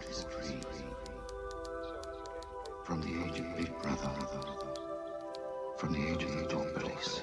free from the age of Big Brother, from the age of the Dawn Police,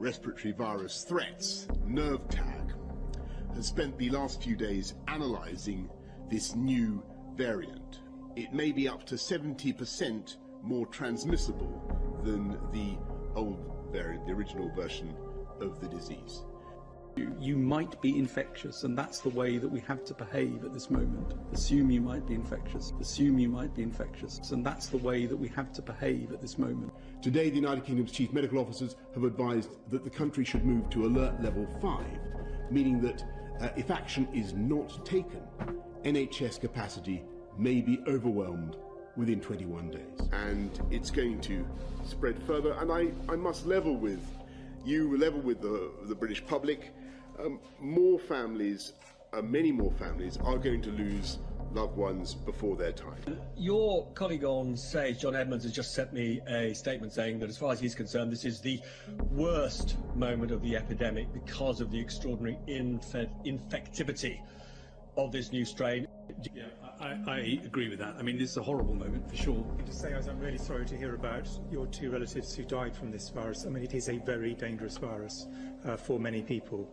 respiratory virus threats, NervTag, has spent the last few days analysing this new variant. It may be up to 70% more transmissible than the old variant, the original version of the disease. You, you might be infectious, and that's the way that we have to behave at this moment. Assume you might be infectious. Assume you might be infectious, and that's the way that we have to behave at this moment. Today, the United Kingdom's chief medical officers have advised that the country should move to alert level 5, meaning that uh, if action is not taken, NHS capacity may be overwhelmed within 21 days. And it's going to spread further. And I, I must level with you, level with the, the British public. Um, more families, uh, many more families, are going to lose loved ones before their time. Your colleague on Sage, John Edmunds, has just sent me a statement saying that as far as he's concerned, this is the worst moment of the epidemic because of the extraordinary infe- infectivity of this new strain. Yeah, I, I, agree with that. I mean, this is a horrible moment for sure. To say, as I'm really sorry to hear about your two relatives who died from this virus. I mean, it is a very dangerous virus uh, for many people.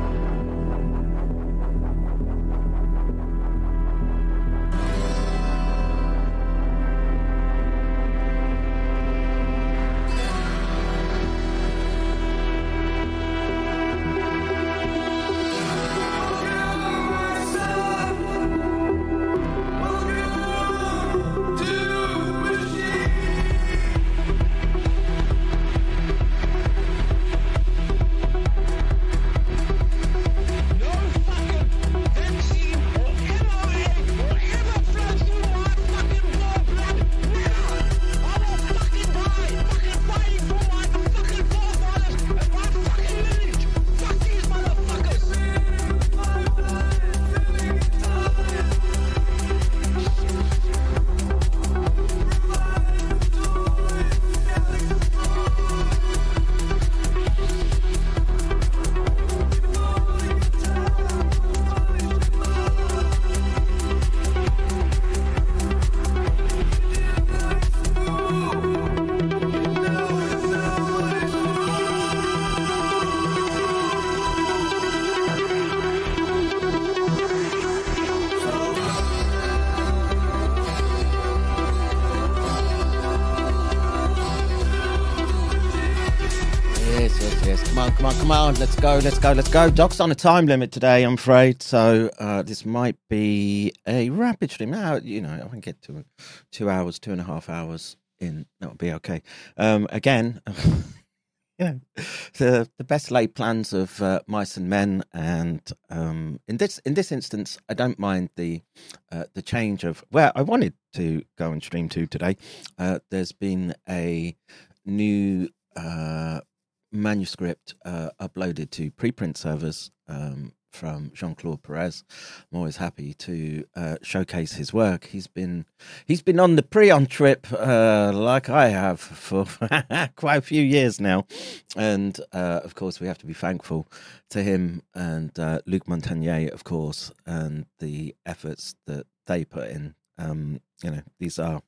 Go, let's go, let's go. Doc's on a time limit today, I'm afraid. So uh, this might be a rapid stream. Now, you know, I can get to two hours, two and a half hours in. That'll be okay. Um, again, you know, the the best laid plans of uh, mice and men, and um, in this in this instance, I don't mind the uh, the change of where I wanted to go and stream to today. Uh, there's been a new uh, manuscript uh, uploaded to preprint servers um, from Jean Claude Perez. I'm always happy to uh, showcase his work. He's been he's been on the Prion trip uh, like I have for quite a few years now, and uh, of course we have to be thankful to him and uh, Luc Montagnier, of course, and the efforts that they put in. Um, you know, these are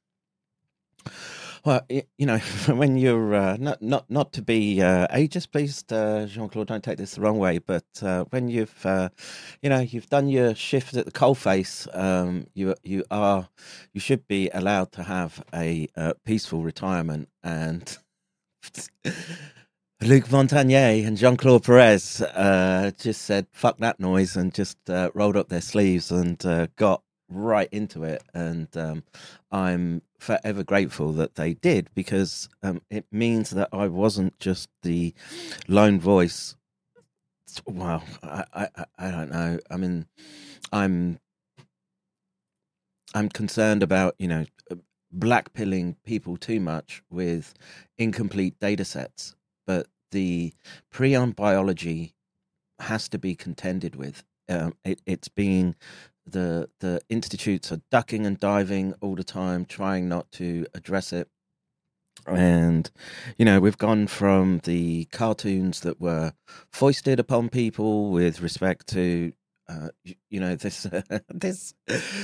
well, you know, when you're uh, not not not to be uh, ageist, please, uh, Jean Claude, don't take this the wrong way. But uh, when you've, uh, you know, you've done your shift at the coalface, um, you you are you should be allowed to have a uh, peaceful retirement. And Luc Montagnier and Jean Claude Perez just said "fuck that noise" and just rolled up their sleeves and got right into it. And um, I'm forever grateful that they did because um, it means that I wasn't just the lone voice. Well, I, I, I- don't know. I mean, I'm I'm concerned about you know blackpilling people too much with incomplete data sets, but the prion biology has to be contended with. Um, it, it's being the the institutes are ducking and diving all the time, trying not to address it. And you know, we've gone from the cartoons that were foisted upon people with respect to uh, you know this this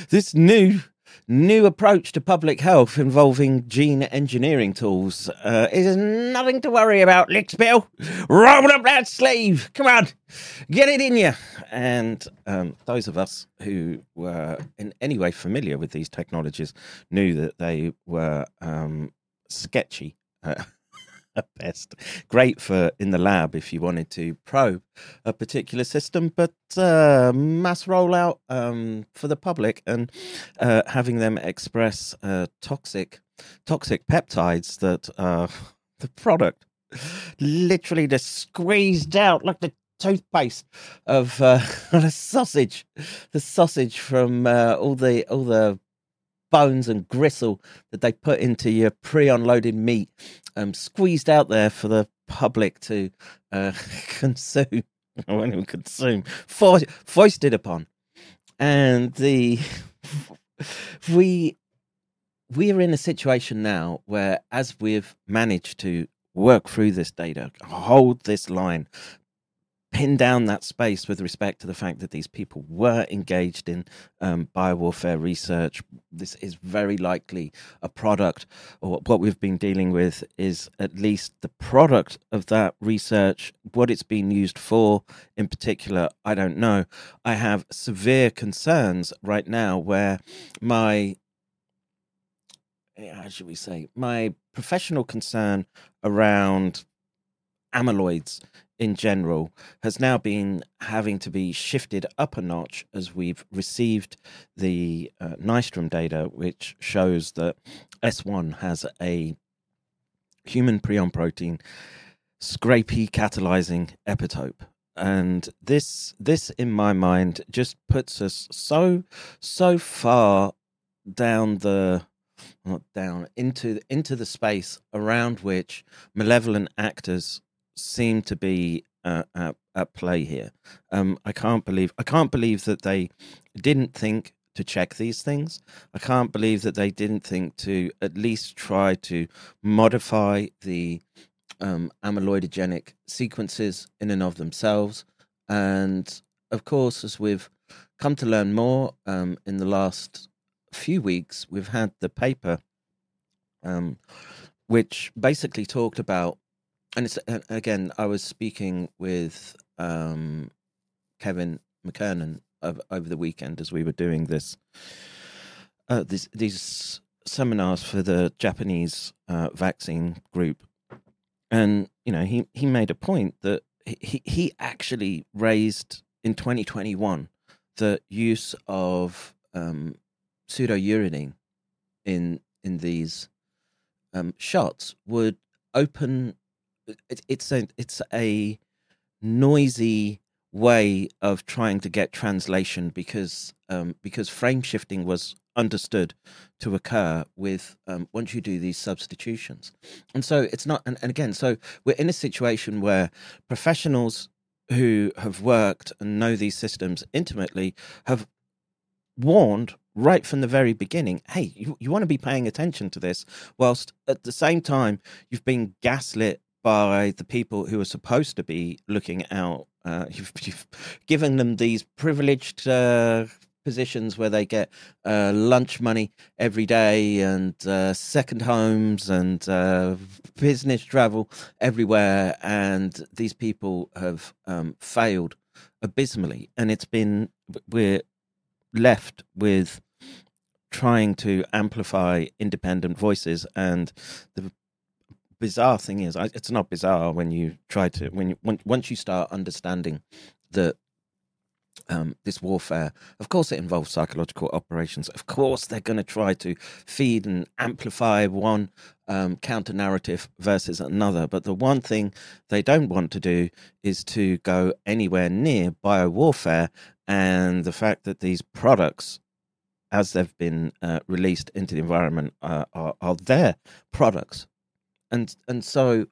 this new new approach to public health involving gene engineering tools uh, is nothing to worry about, Lickspill. Roll up that sleeve. Come on, get it in you. And um, those of us who were in any way familiar with these technologies knew that they were um, sketchy. Uh, best. Great for in the lab if you wanted to probe a particular system, but uh, mass rollout um, for the public and uh, having them express uh, toxic toxic peptides that uh, the product literally just squeezed out like the toothpaste of uh, the sausage, the sausage from uh, all the all the bones and gristle that they put into your pre-unloaded meat, um, squeezed out there for the public to uh, consume. When we consume, fo- foisted upon, and the we we are in a situation now where, as we've managed to work through this data, hold this line, pin down that space with respect to the fact that these people were engaged in um, biowarfare research. This is very likely a product, or what we've been dealing with is at least the product of that research. What it's been used for, in particular, I don't know. I have severe concerns right now where my how should we say my professional concern around amyloids in general has now been having to be shifted up a notch as we've received the uh, Nystrom data, which shows that S1 has a human prion protein scrapie catalyzing epitope. And this, this in my mind, just puts us so, so far down the not down into into the space around which malevolent actors seem to be uh, at, at, play here. Um, I can't believe I can't believe that they didn't think to check these things. I can't believe that they didn't think to at least try to modify the um, amyloidogenic sequences in and of themselves. And of course, as we've come to learn more um, in the last few weeks, we've had the paper um, which basically talked about and it's again, I was speaking with um, Kevin McKernan over, over the weekend as we were doing this, uh, this these seminars for the Japanese uh, vaccine group, and you know he he made a point that he he actually raised in 2021 the use of um, pseudouridine in in these um, shots would open it, it's a it's a noisy way of trying to get translation because um, because frame shifting was understood to occur with um, once you do these substitutions. And so it's not and, and again so we're in a situation where professionals who have worked and know these systems intimately have warned right from the very beginning hey you, you want to be paying attention to this whilst at the same time you've been gaslit by the people who are supposed to be looking out. Uh, you've, you've, given them these privileged uh, positions where they get uh, lunch money every day and uh, second homes and uh, business travel everywhere. And these people have um, failed abysmally. And it's been, we're left with trying to amplify independent voices and the bizarre thing is, it's not bizarre when you try to when you when, once you start understanding that um, this warfare, of course, it involves psychological operations. Of course, they're going to try to feed and amplify one um, counter narrative versus another. But the one thing they don't want to do is to go anywhere near biowarfare and the fact that these products as they've been uh, released into the environment uh, are, are their products and and so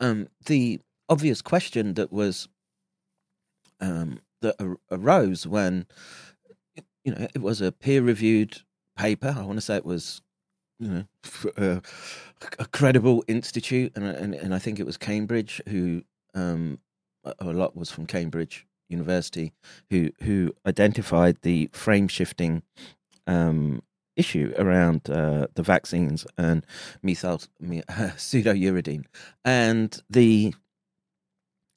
um, the obvious question that was um, that ar- arose when you know it was a peer reviewed paper. I want to say it was you know uh, a credible institute, and, and and I think it was Cambridge who um, a lot was from Cambridge University who who identified the frame shifting um, issue around uh, the vaccines and methyl me, uh, pseudouridine, and the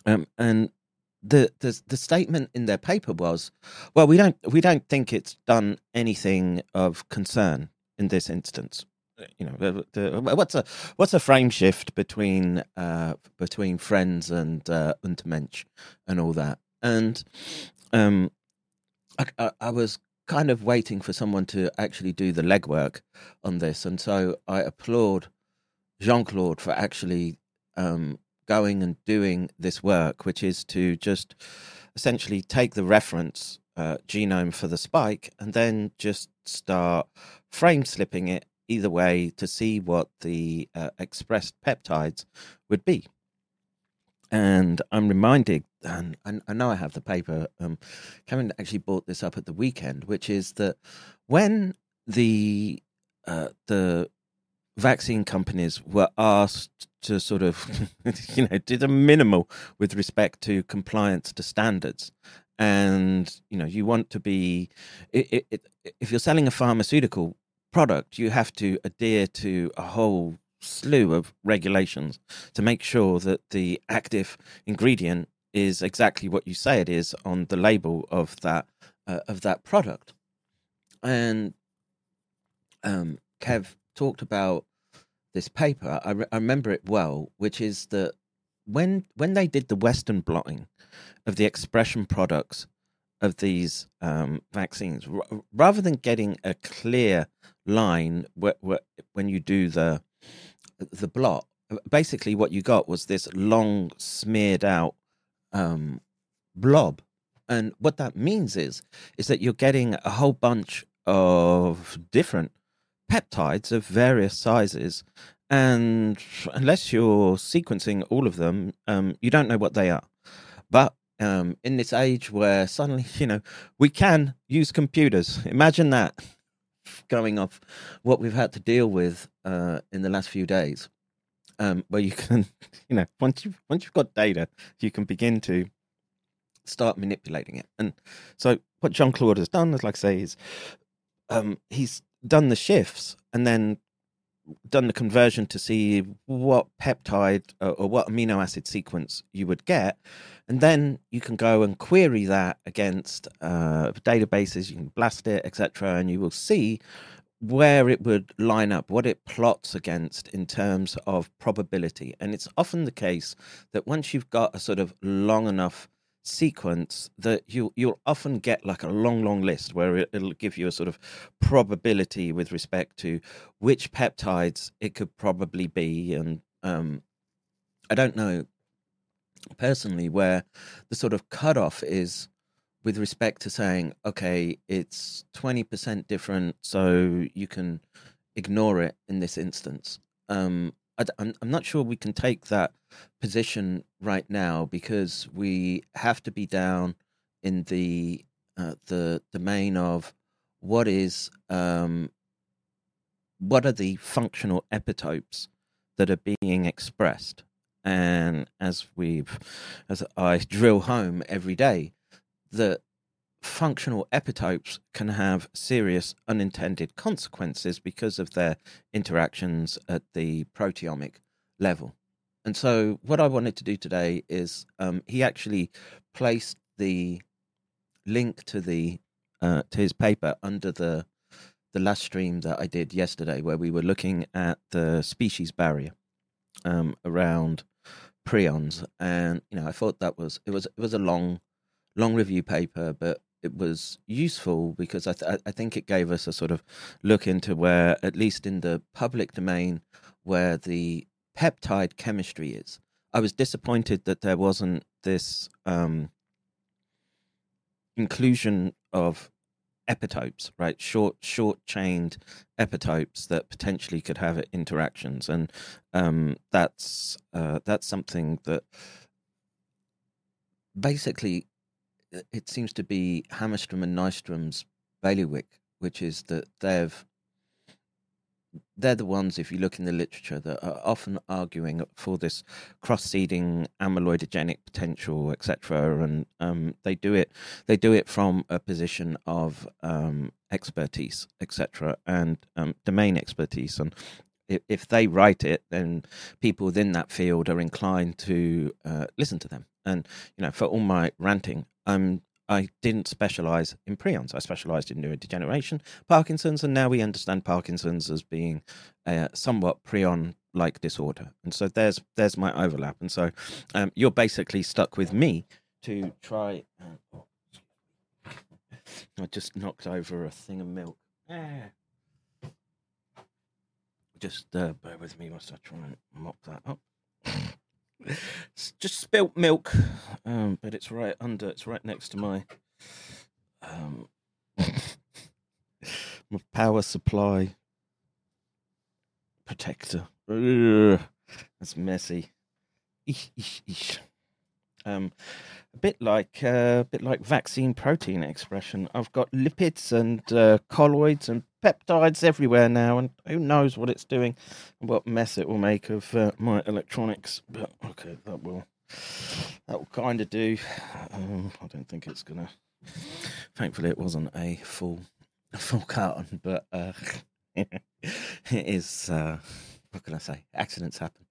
um, and the, the the statement in their paper was, well, we don't we don't think it's done anything of concern in this instance. You know, the, the, what's a what's a frame shift between uh, between friends and uh, Untermensch and all that, and um, I, I, I was kind of waiting for someone to actually do the legwork on this, and so I applaud Jean Claude for actually um, going and doing this work, which is to just essentially take the reference uh, genome for the spike and then just start frame slipping it either way to see what the uh, expressed peptides would be. And I'm reminded, and I, know I have the paper. Um, actually bought this up at the weekend, which is that when the uh, the vaccine companies were asked to sort of, you know, did a minimal with respect to compliance to standards. And, you know, you want to be, it, it, if you're selling a pharmaceutical product, you have to adhere to a whole slew of regulations to make sure that the active ingredient is exactly what you say it is on the label of that uh, of that product. And um, Kev talked about this paper. I, re- I remember it well, which is that when when they did the Western blotting of the expression products of these um, vaccines, r- rather than getting a clear line wh- wh- when you do the the blot, basically what you got was this long smeared out um, blob, and what that means is is that you're getting a whole bunch of different peptides of various sizes. And unless you're sequencing all of them um, you don't know what they are. But um, in this age where suddenly you know we can use computers. Imagine that going off what we've had to deal with uh, in the last few days. Um, where you can you know once you've once you've got data you can begin to start manipulating it. And so what jean claude has done is like I say is um, he's done the shifts and then done the conversion to see what peptide or, or what amino acid sequence you would get and then you can go and query that against uh, databases. You can blast it etc and you will see where it would line up what it plots against in terms of probability. And it's often the case that once you've got a sort of long enough sequence that you you'll often get like a long long list where it, will give you a sort of probability with respect to which peptides it could probably be. And um i don't know personally where the sort of cutoff is with respect to saying okay it's 20% different so you can ignore it in this instance. Um I, I'm, I'm not sure we can take that position right now because we have to be down in the uh, the domain of what is um, what are the functional epitopes that are being expressed. And as we've as i drill home every day that functional epitopes can have serious unintended consequences because of their interactions at the proteomic level. And so, what I wanted to do today is um, he actually placed the link to the uh, to his paper under the the last stream that I did yesterday, where we were looking at the species barrier um, around prions, and you know, I thought that was it was it was a long long review paper, but it was useful because I, th- I think it gave us a sort of look into where, at least in the public domain, where the peptide chemistry is. I was disappointed that there wasn't this um, inclusion of epitopes, right? Short, short chained epitopes that potentially could have interactions, and um, that's uh, that's something that basically it seems to be Hammarström and Nyström's bailiwick, which is that they've they're the ones, if you look in the literature, that are often arguing for this cross-seeding amyloidogenic potential, etc. And um, they do it, they do it from a position of um, expertise, etc., and um, domain expertise. And if, if, they write it, then people within that field are inclined to uh, listen to them. And you know, for all my ranting, um, I didn't specialize in prions. I specialized in neurodegeneration, Parkinson's, and now we understand Parkinson's as being a somewhat prion like disorder. And so there's there's my overlap. And so um, you're basically stuck with me to try. Uh, I just knocked over a thing of milk. Just uh, bear with me whilst I try and mop that up. It's just spilt milk, um, but it's right under. It's right next to my um, my power supply protector. That's messy. Eesh, eesh, eesh. Um, a bit like uh, a bit like vaccine protein expression. I've got lipids and uh, colloids and peptides everywhere now, and who knows what it's doing what mess it will make of uh, my electronics. But okay, that will that will kind of do. Um, I don't think it's gonna. Thankfully, it wasn't a full full carton, but uh, it is. Uh, what can I say? Accidents happen.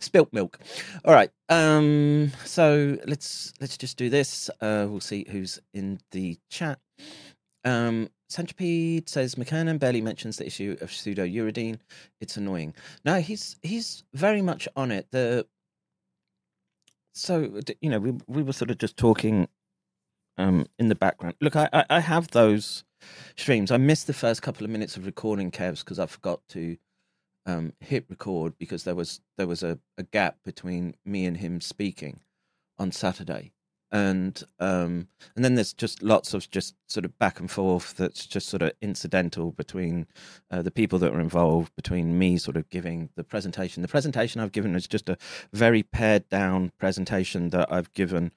Spilt milk. All right. Um. So let's let's just do this. Uh. We'll see who's in the chat. Um. Centipede says McKernan barely mentions the issue of pseudo uridine. It's annoying. No, he's he's very much on it. The so you know we we were sort of just talking um in the background. Look, I I, I have those streams. I missed the first couple of minutes of recording Kev's because I forgot to um hit record because there was there was a, a gap between me and him speaking on Saturday. And um and then there's just lots of just sort of back and forth that's just sort of incidental between uh, the people that are involved between me sort of giving the presentation the presentation i've given is just a very pared down presentation that i've given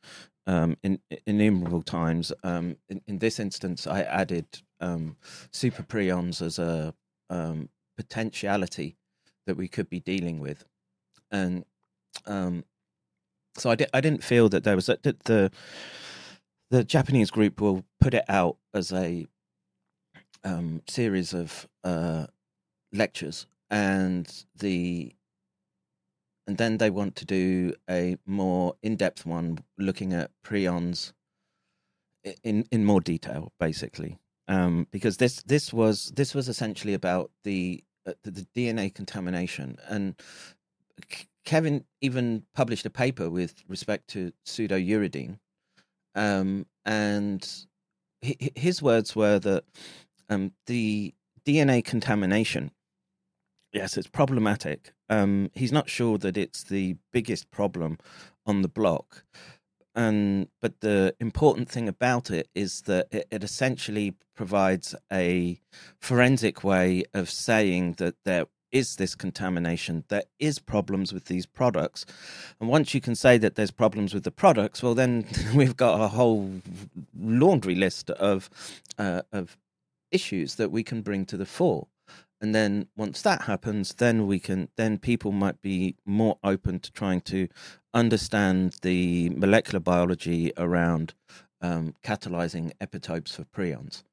um, in, innumerable times. Um, in, in this instance, I added um, super prions as a um, potentiality that we could be dealing with, and um, so I, di- I didn't feel that there was that the the Japanese group will put it out as a um, series of uh, lectures, and the and then they want to do a more in-depth one looking at prions in in more detail basically. Um because this this was this was essentially about the uh, the, the dna contamination and K- kevin even published a paper with respect to pseudouridine um and hi- hi- his words were that um the dna contamination yes it's problematic. Um he's not sure that it's the biggest problem on the block. And but the important thing about it is that it, it essentially provides a forensic way of saying that there is this contamination. There is problems with these products. And once you can say that there's problems with the products well then we've got a whole laundry list of uh, of issues that we can bring to the fore. And then once that happens then we can then people might be more open to trying to understand the molecular biology around um, catalyzing epitopes for prions.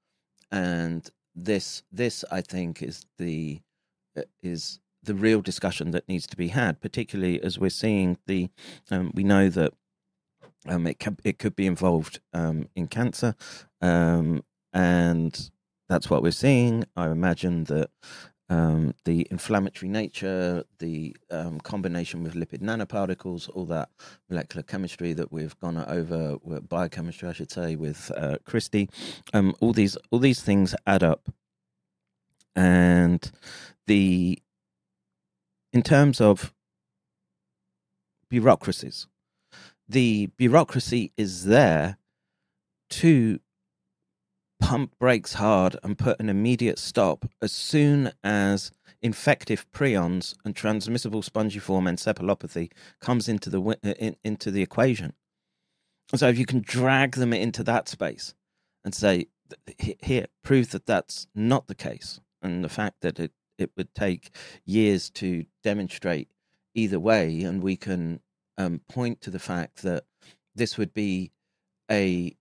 And this this i think is the is the real discussion that needs to be had particularly as we're seeing the um, we know that um, it can, it could be involved um, in cancer um, and that's what we're seeing. I imagine that um, the inflammatory nature, the um, combination with lipid nanoparticles, all that molecular chemistry that we've gone over, biochemistry, I should say, with uh, Christy, um, all these all these things add up, and the in terms of bureaucracies, the bureaucracy is there to pump brakes hard and put an immediate stop as soon as infective prions and transmissible spongiform encephalopathy comes into the uh, in, into the equation. So if you can drag them into that space and say here prove that that's not the case and the fact that it it would take years to demonstrate either way and we can um, point to the fact that this would be a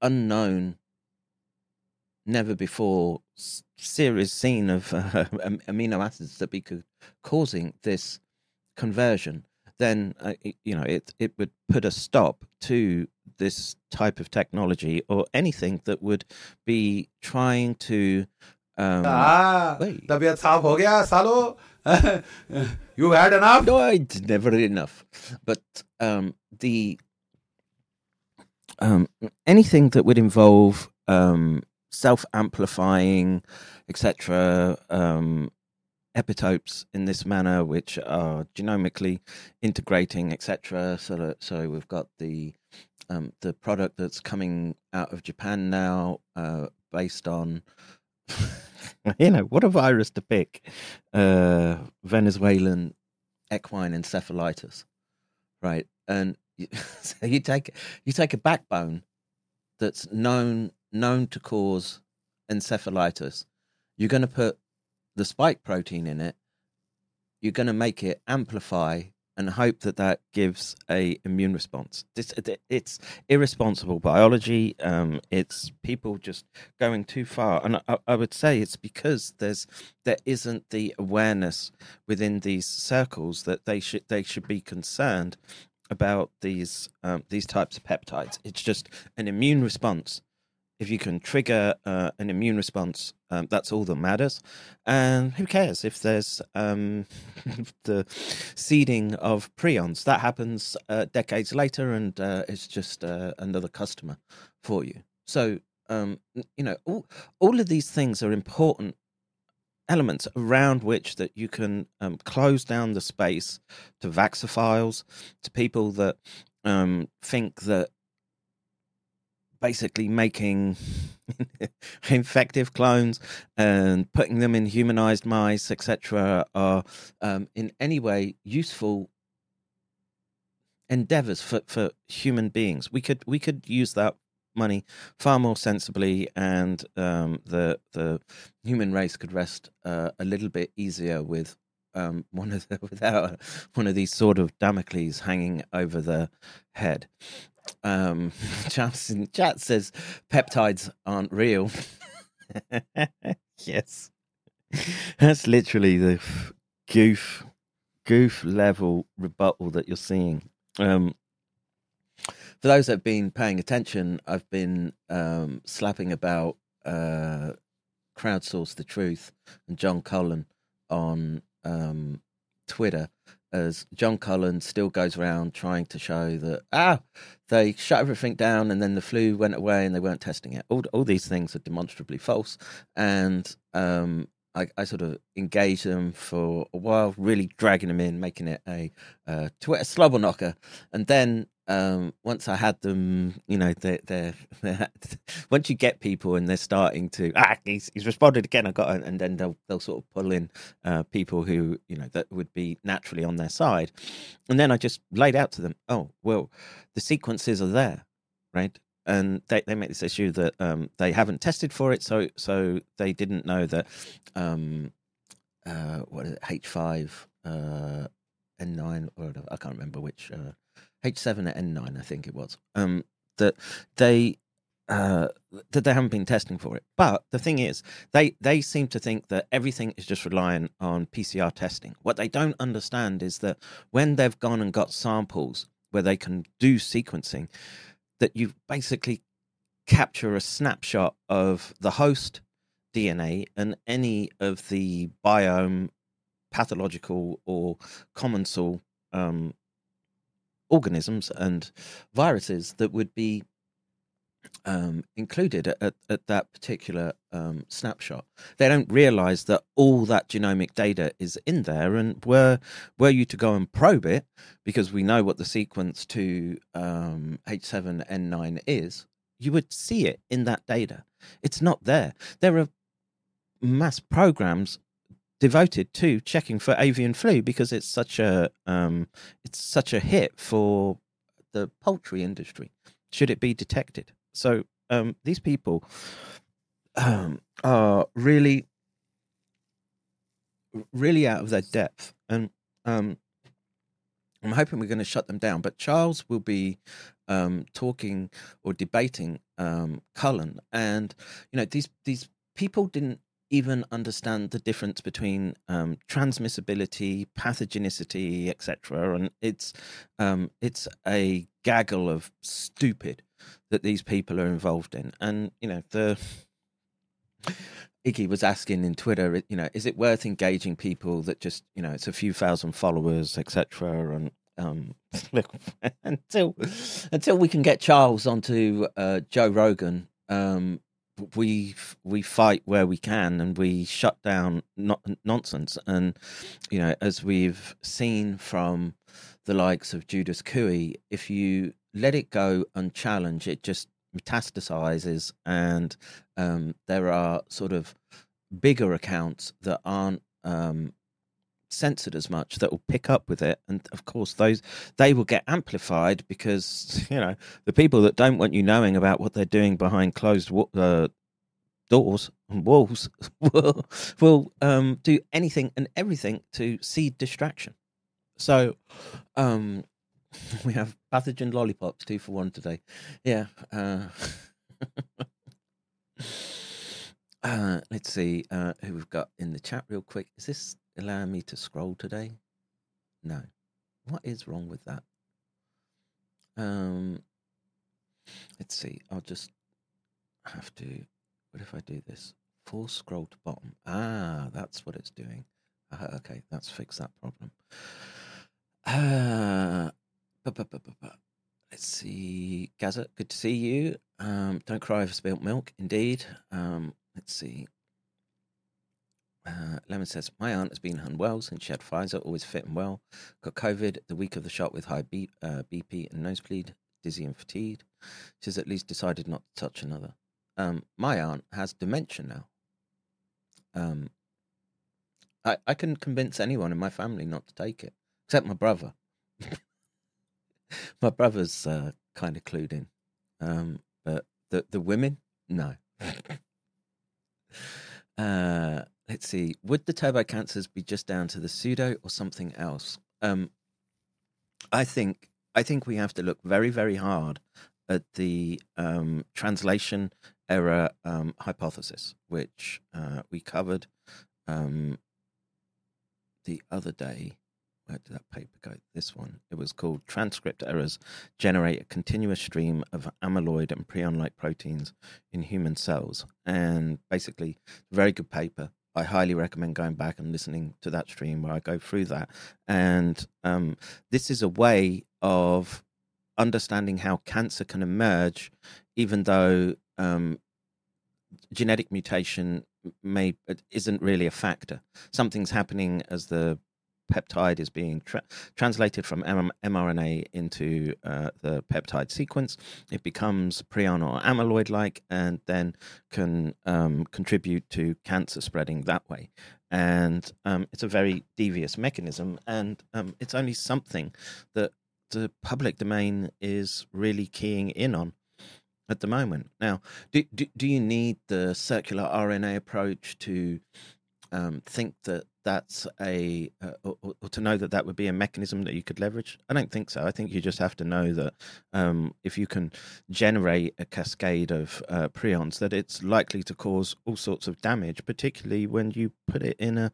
unknown never before s- series seen of uh, amino acids that be causing this conversion, then uh, you know it it would put a stop to this type of technology or anything that would be trying to. Um, Ah, wait. तबीयत साफ हो गया सालो you had enough No, it's never enough. But um, the um, anything that would involve um, self-amplifying, etc., um, epitopes in this manner, which are genomically integrating, etc. So, that, so we've got the um, the product that's coming out of Japan now, uh, based on you know what a virus to pick, uh, Venezuelan equine encephalitis, right? And you, so you take you take a backbone that's known known to cause encephalitis. You're going to put the spike protein in it. You're going to make it amplify and hope that that gives a immune response. This, it's irresponsible biology. Um, it's people just going too far, and I, I, would say it's because there's there isn't the awareness within these circles that they should they should be concerned about these um, these types of peptides. It's just an immune response if you can trigger uh, an immune response, um, that's all that matters. And who cares if there's um, the seeding of prions? That happens uh, decades later, and uh, it's just uh, another customer for you. So, um, you know, all, all of these things are important elements around which that you can um, close down the space to vaxophiles, to people that um, think that basically making infective clones and putting them in humanized mice, etc., are um, in any way useful endeavors for, for human beings. We could we could use that money far more sensibly, and um, the the human race could rest uh, a little bit easier with um, one of the, without one of these sort of Damocles hanging over the head. Um, chat says peptides aren't real. yes, that's literally the goof goof level rebuttal that you're seeing. Um, for those that have been paying attention, I've been um, slapping about uh, crowdsource the truth and John Cullen on um, Twitter as John Cullen still goes around trying to show that ah they shut everything down and then the flu went away and they weren't testing it. All all these things are demonstrably false, and um, I, I, sort of engaged them for a while, really dragging them in, making it a, a Twitter slobber knocker, and then um, once I had them, you know, they're, they're, they're, once you get people and they're starting to ah, he's, he's responded again. I got, it, and then they'll they'll sort of pull in uh, people who you know that would be naturally on their side, and then I just laid out to them, oh well, the sequences are there, right? And they, they make this issue that um, they haven't tested for it, so so they didn't know that um, uh, what is it H five uh, N nine or I can't remember which. Uh, H7 and N9, I think it was, um, that they uh, that they haven't been testing for it. But the thing is, they they seem to think that everything is just relying on PCR testing. What they don't understand is that when they've gone and got samples where they can do sequencing, that you basically capture a snapshot of the host DNA and any of the biome pathological or commensal um, organisms and viruses that would be um, included at, at, that particular um, snapshot. They don't realize that all that genomic data is in there. And were, were you to go and probe it, because we know what the sequence to um, H7N9 is, you would see it in that data. It's not there. There are mass programs devoted to checking for avian flu because it's such a um, it's such a hit for the poultry industry. Should it be detected? So um, these people um, are really really out of their depth, and um, I'm hoping we're going to shut them down. But Charles will be um, talking or debating um, Cullen, and you know these these people didn't even understand the difference between um, transmissibility, pathogenicity, etc. And it's um, it's a gaggle of stupid that these people are involved in. And you know the Iggy was asking in Twitter, you know, is it worth engaging people that just you know it's a few thousand followers, etc. And um, until until we can get Charles onto uh, Joe Rogan. Um, we we fight where we can and we shut down no- nonsense. And you know as we've seen from the likes of Judas Cooey if you let it go unchallenged it just metastasizes. And um, there are sort of bigger accounts that aren't um, censored as much that will pick up with it. And of course those they will get amplified because you know the people that don't want you knowing about what they're doing behind closed uh, doors and walls will will um, do anything and everything to seed distraction. So um we have pathogen lollipops two for one today. Yeah uh Uh, let's see uh, who we've got in the chat real quick. Is this allowing me to scroll today? No. What is wrong with that? Um, let's see. I'll just have to. What if I do this? Force scroll to bottom. Ah, that's what it's doing. Uh, okay, that's fixed that problem. Uh, let's see. Gaza, good to see you. Um, don't cry over spilt milk. Indeed. Um, let's see. Uh, Lemon says, My aunt has been unwell since she had Pfizer, always fit and well. Got COVID the week of the shot with high B, uh, BP and nosebleed, dizzy and fatigued. She's at least decided not to touch another. Um, my aunt has dementia now. Um, I, I can convince anyone in my family not to take it, except my brother. my brother's uh, kind of clued in. Um, but the, the women, no. uh, let's see. Would the turbo cancers be just down to the pseudo or something else? Um, I think I think we have to look very very hard at the um, translation error um, hypothesis, which uh, we covered um, the other day. Where did that paper go? This one. It was called Transcript Errors Generate a Continuous Stream of Amyloid and Prion like proteins in Human Cells. And basically, very good paper. I highly recommend going back and listening to that stream where I go through that. And um, this is a way of understanding how cancer can emerge, even though um, genetic mutation may isn't really a factor. Something's happening as the peptide is being tra- translated from M- mRNA into uh, the peptide sequence. It becomes prion or amyloid like and then can um, contribute to cancer spreading that way. And um, it's a very devious mechanism, and um, it's only something that the public domain is really keying in on at the moment. Now, do, do, do you need the circular RNA approach to um, think that that's a uh, or, or, to know that that would be a mechanism that you could leverage? I don't think so. I think you just have to know that um, if you can generate a cascade of uh, prions, that it's likely to cause all sorts of damage, particularly when you put it in a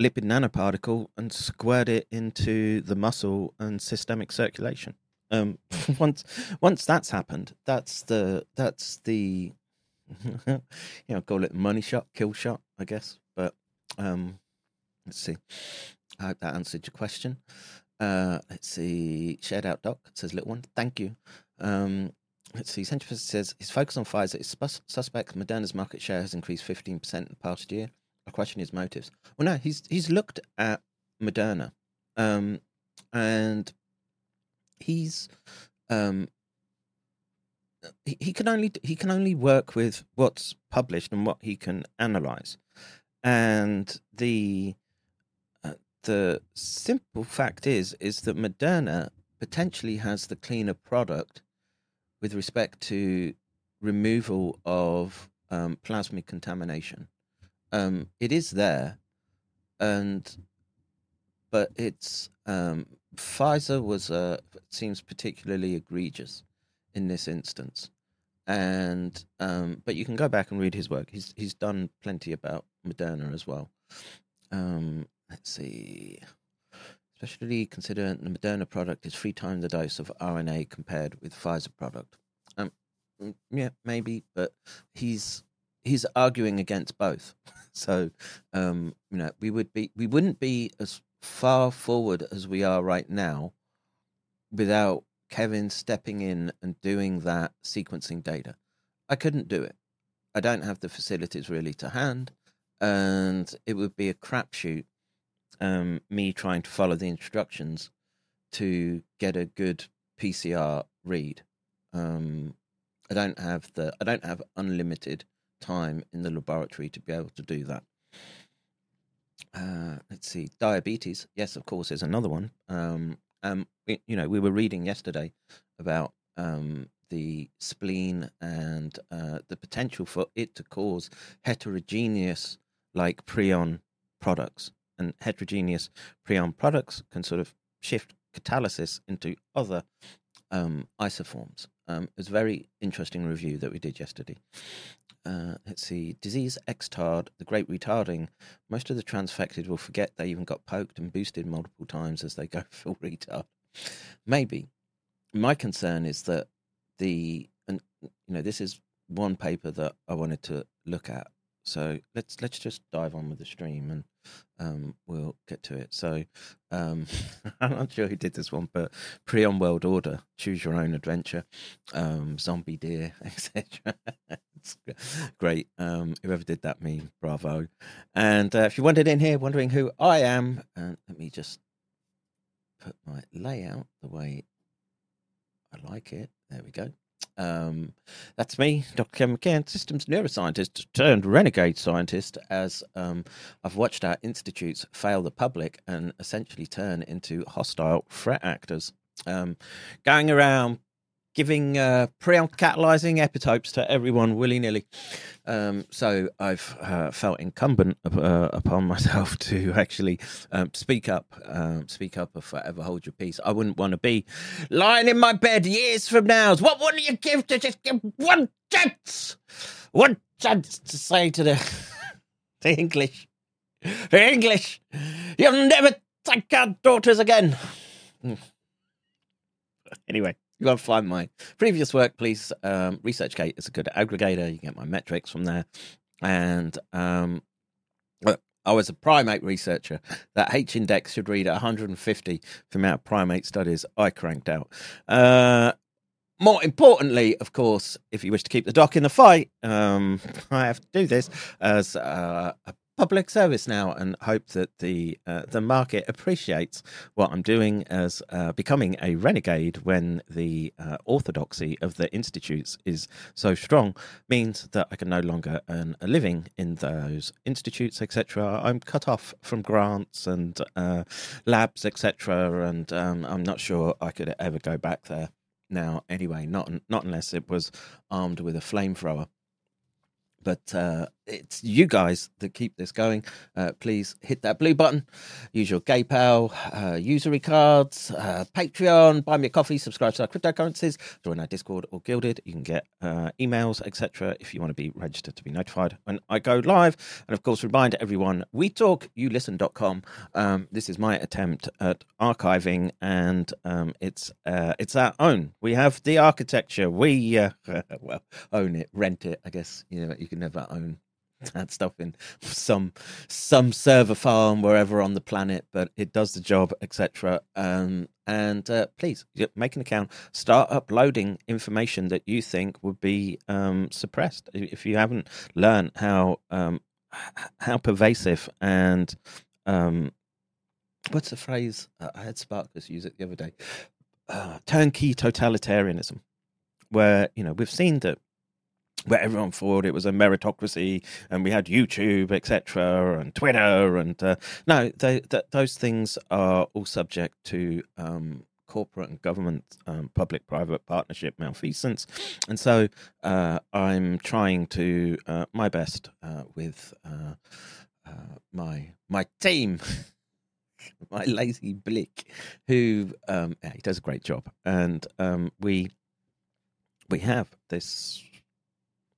lipid nanoparticle and squirt it into the muscle and systemic circulation. Um, once once that's happened, that's the that's the you know call it money shot, kill shot, I guess. But um, let's see. I hope that answered your question. Uh, let's see. Shared out doc says little one. Thank you. Um, let's see. Centrifus says his focus on Pfizer is sus- suspect. Moderna's market share has increased fifteen percent in the past year. I question his motives. Well, no, he's he's looked at Moderna, um, and he's um, he, can only he can only work with what's published and what he can analyze, and the uh, the simple fact is is that Moderna potentially has the cleaner product with respect to removal of um, plasmid contamination. Um, it is there, and but it's um, Pfizer was uh, seems particularly egregious in this instance, and um, but you can go back and read his work. He's he's done plenty about Moderna as well. Um, let's see. Especially considering the Moderna product is three times the dose of RNA compared with Pfizer product. Um, yeah, maybe, but he's he's arguing against both. So, um, you know, we would be we wouldn't be as far forward as we are right now without Kevin stepping in and doing that sequencing data. I couldn't do it. I don't have the facilities really to hand, and it would be a crapshoot. Um, me trying to follow the instructions to get a good PCR read. Um, I don't have the I don't have unlimited time in the laboratory to be able to do that. Uh, let's see, diabetes. Yes, of course, is another one. Um, um, we, you know, we were reading yesterday about um, the spleen and uh, the potential for it to cause heterogeneous, like prion products, and heterogeneous prion products can sort of shift catalysis into other um, isoforms. Um, it was a very interesting review that we did yesterday. Uh, let's see, disease XTARD, the great retarding. Most of the transfected will forget they even got poked and boosted multiple times as they go full retard. Maybe. My concern is that the, and you know, this is one paper that I wanted to look at. So let's let's just dive on with the stream and um, we'll get to it. So um, I'm not sure who did this one, but Prion World Order, choose your own adventure, um, zombie deer, etc. great. Um, whoever did that meme, bravo. And uh, if you wandered in here wondering who I am, uh, let me just put my layout the way I like it. There we go. Um, that's me, Dr. Kevin McCann, systems neuroscientist turned renegade scientist, as um, I've watched our institutes fail the public and essentially turn into hostile threat actors. Um, going around giving uh, pre-catalyzing epitopes to everyone willy-nilly. Um, so I've uh, felt incumbent uh, upon myself to actually um, speak up, um, speak up or forever hold your peace. I wouldn't want to be lying in my bed years from now. What would you give to just give one chance, one chance to say to the, the English, the English, you'll never take our daughters again. Hmm. Anyway you and find my previous work, please. Um, ResearchGate is a good aggregator. You get my metrics from there. And um, I was a primate researcher. That H index should read 150 from our primate studies I cranked out. Uh, more importantly, of course, if you wish to keep the doc in the fight, um, I have to do this as uh, a public service now and hope that the uh, the market appreciates what I'm doing as uh, becoming a renegade when the uh, orthodoxy of the institutes is so strong means that I can no longer earn a living in those institutes etc I'm cut off from grants and uh, labs etc and um, I'm not sure I could ever go back there now anyway not not unless it was armed with a flamethrower but uh, it's you guys that keep this going. Uh, please hit that blue button, use your GayPal, uh, usury cards, uh, Patreon, buy me a coffee, subscribe to our cryptocurrencies, join our Discord or Guilded. You can get uh, emails, etc. If you want to be registered to be notified when I go live. And of course, remind everyone we talk, you listen.com. Um, this is my attempt at archiving, and um, it's uh, it's our own. We have the architecture. We, uh, well, own it, rent it, I guess. You know, you never own that stuff in some some server farm wherever on the planet, but it does the job, etc. Um, and uh, please make an account. Start uploading information that you think would be um, suppressed. If you haven't learned how um, how pervasive and um, what's the phrase? Uh, I had Sparkus use it the other day. Uh, turnkey totalitarianism, where you know we've seen that where everyone thought it was a meritocracy and we had YouTube, etc., and Twitter. And uh, no, they, th- those things are all subject to um, corporate and government um, public private partnership malfeasance. And so uh, I'm trying to uh, my best uh, with uh, uh, my my team. my lazy blick, who um, yeah, he does a great job, and um, we we have this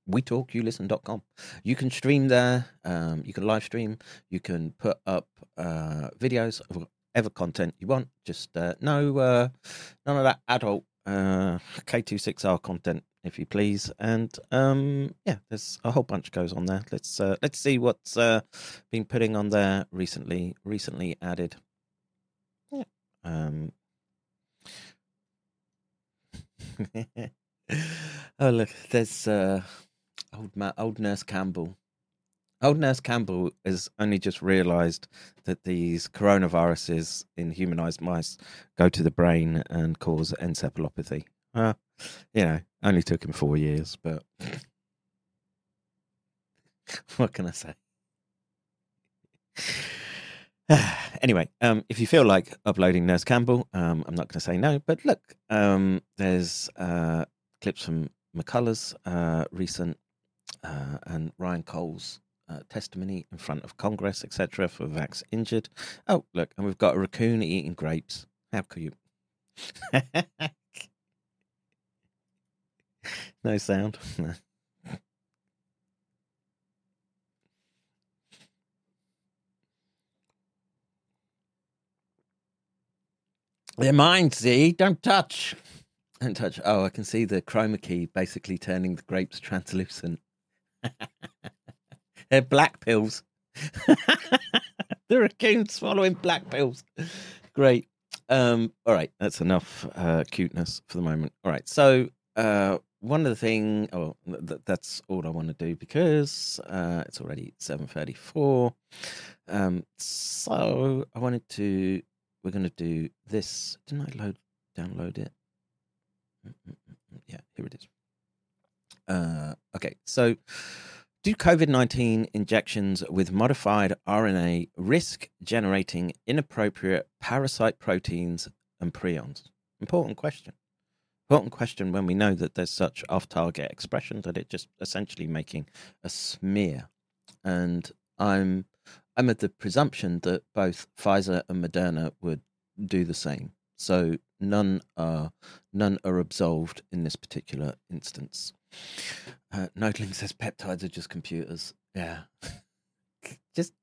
we talk you listen.com you can stream there um, you can live stream you can put up uh, videos of whatever content you want. Just uh, no uh, none of that adult uh, k26r content if you please. And um, yeah there's a whole bunch goes on there. Let's uh, let's see what's uh, been putting on there recently recently added. Yeah. Um oh look there's uh Old ma- old nurse Campbell. Old nurse Campbell has only just realised that these coronaviruses in humanised mice go to the brain and cause encephalopathy. Uh, you know, only took him four years, but what can I say? anyway, um, if you feel like uploading Nurse Campbell, um, I'm not going to say no. But look, um, there's uh, clips from McCullers uh, recent uh, and Ryan Cole's uh, testimony in front of Congress, etc., for Vax injured. Oh, look, and we've got a raccoon eating grapes. How cute! no sound. They're mine, see? Don't touch. Don't touch. Oh, I can see the chroma key basically turning the grapes translucent. They're black pills. the raccoon swallowing black pills. Great. Um, all right, that's enough uh, cuteness for the moment. All right, so uh, one of the thing, oh, th- that's all I want to do because uh, it's already seven thirty-four. Um, so I wanted to. We're going to do this. Didn't I load download it? Yeah, here it is. Uh, okay, so do COVID 19 injections with modified RNA risk generating inappropriate parasite proteins and prions? Important question. Important question when we know that there's such off target expression that it just essentially making a smear. And I'm I'm of the presumption that both Pfizer and Moderna would do the same. So none are none are absolved in this particular instance. Uh, says peptides are just computers. Yeah, just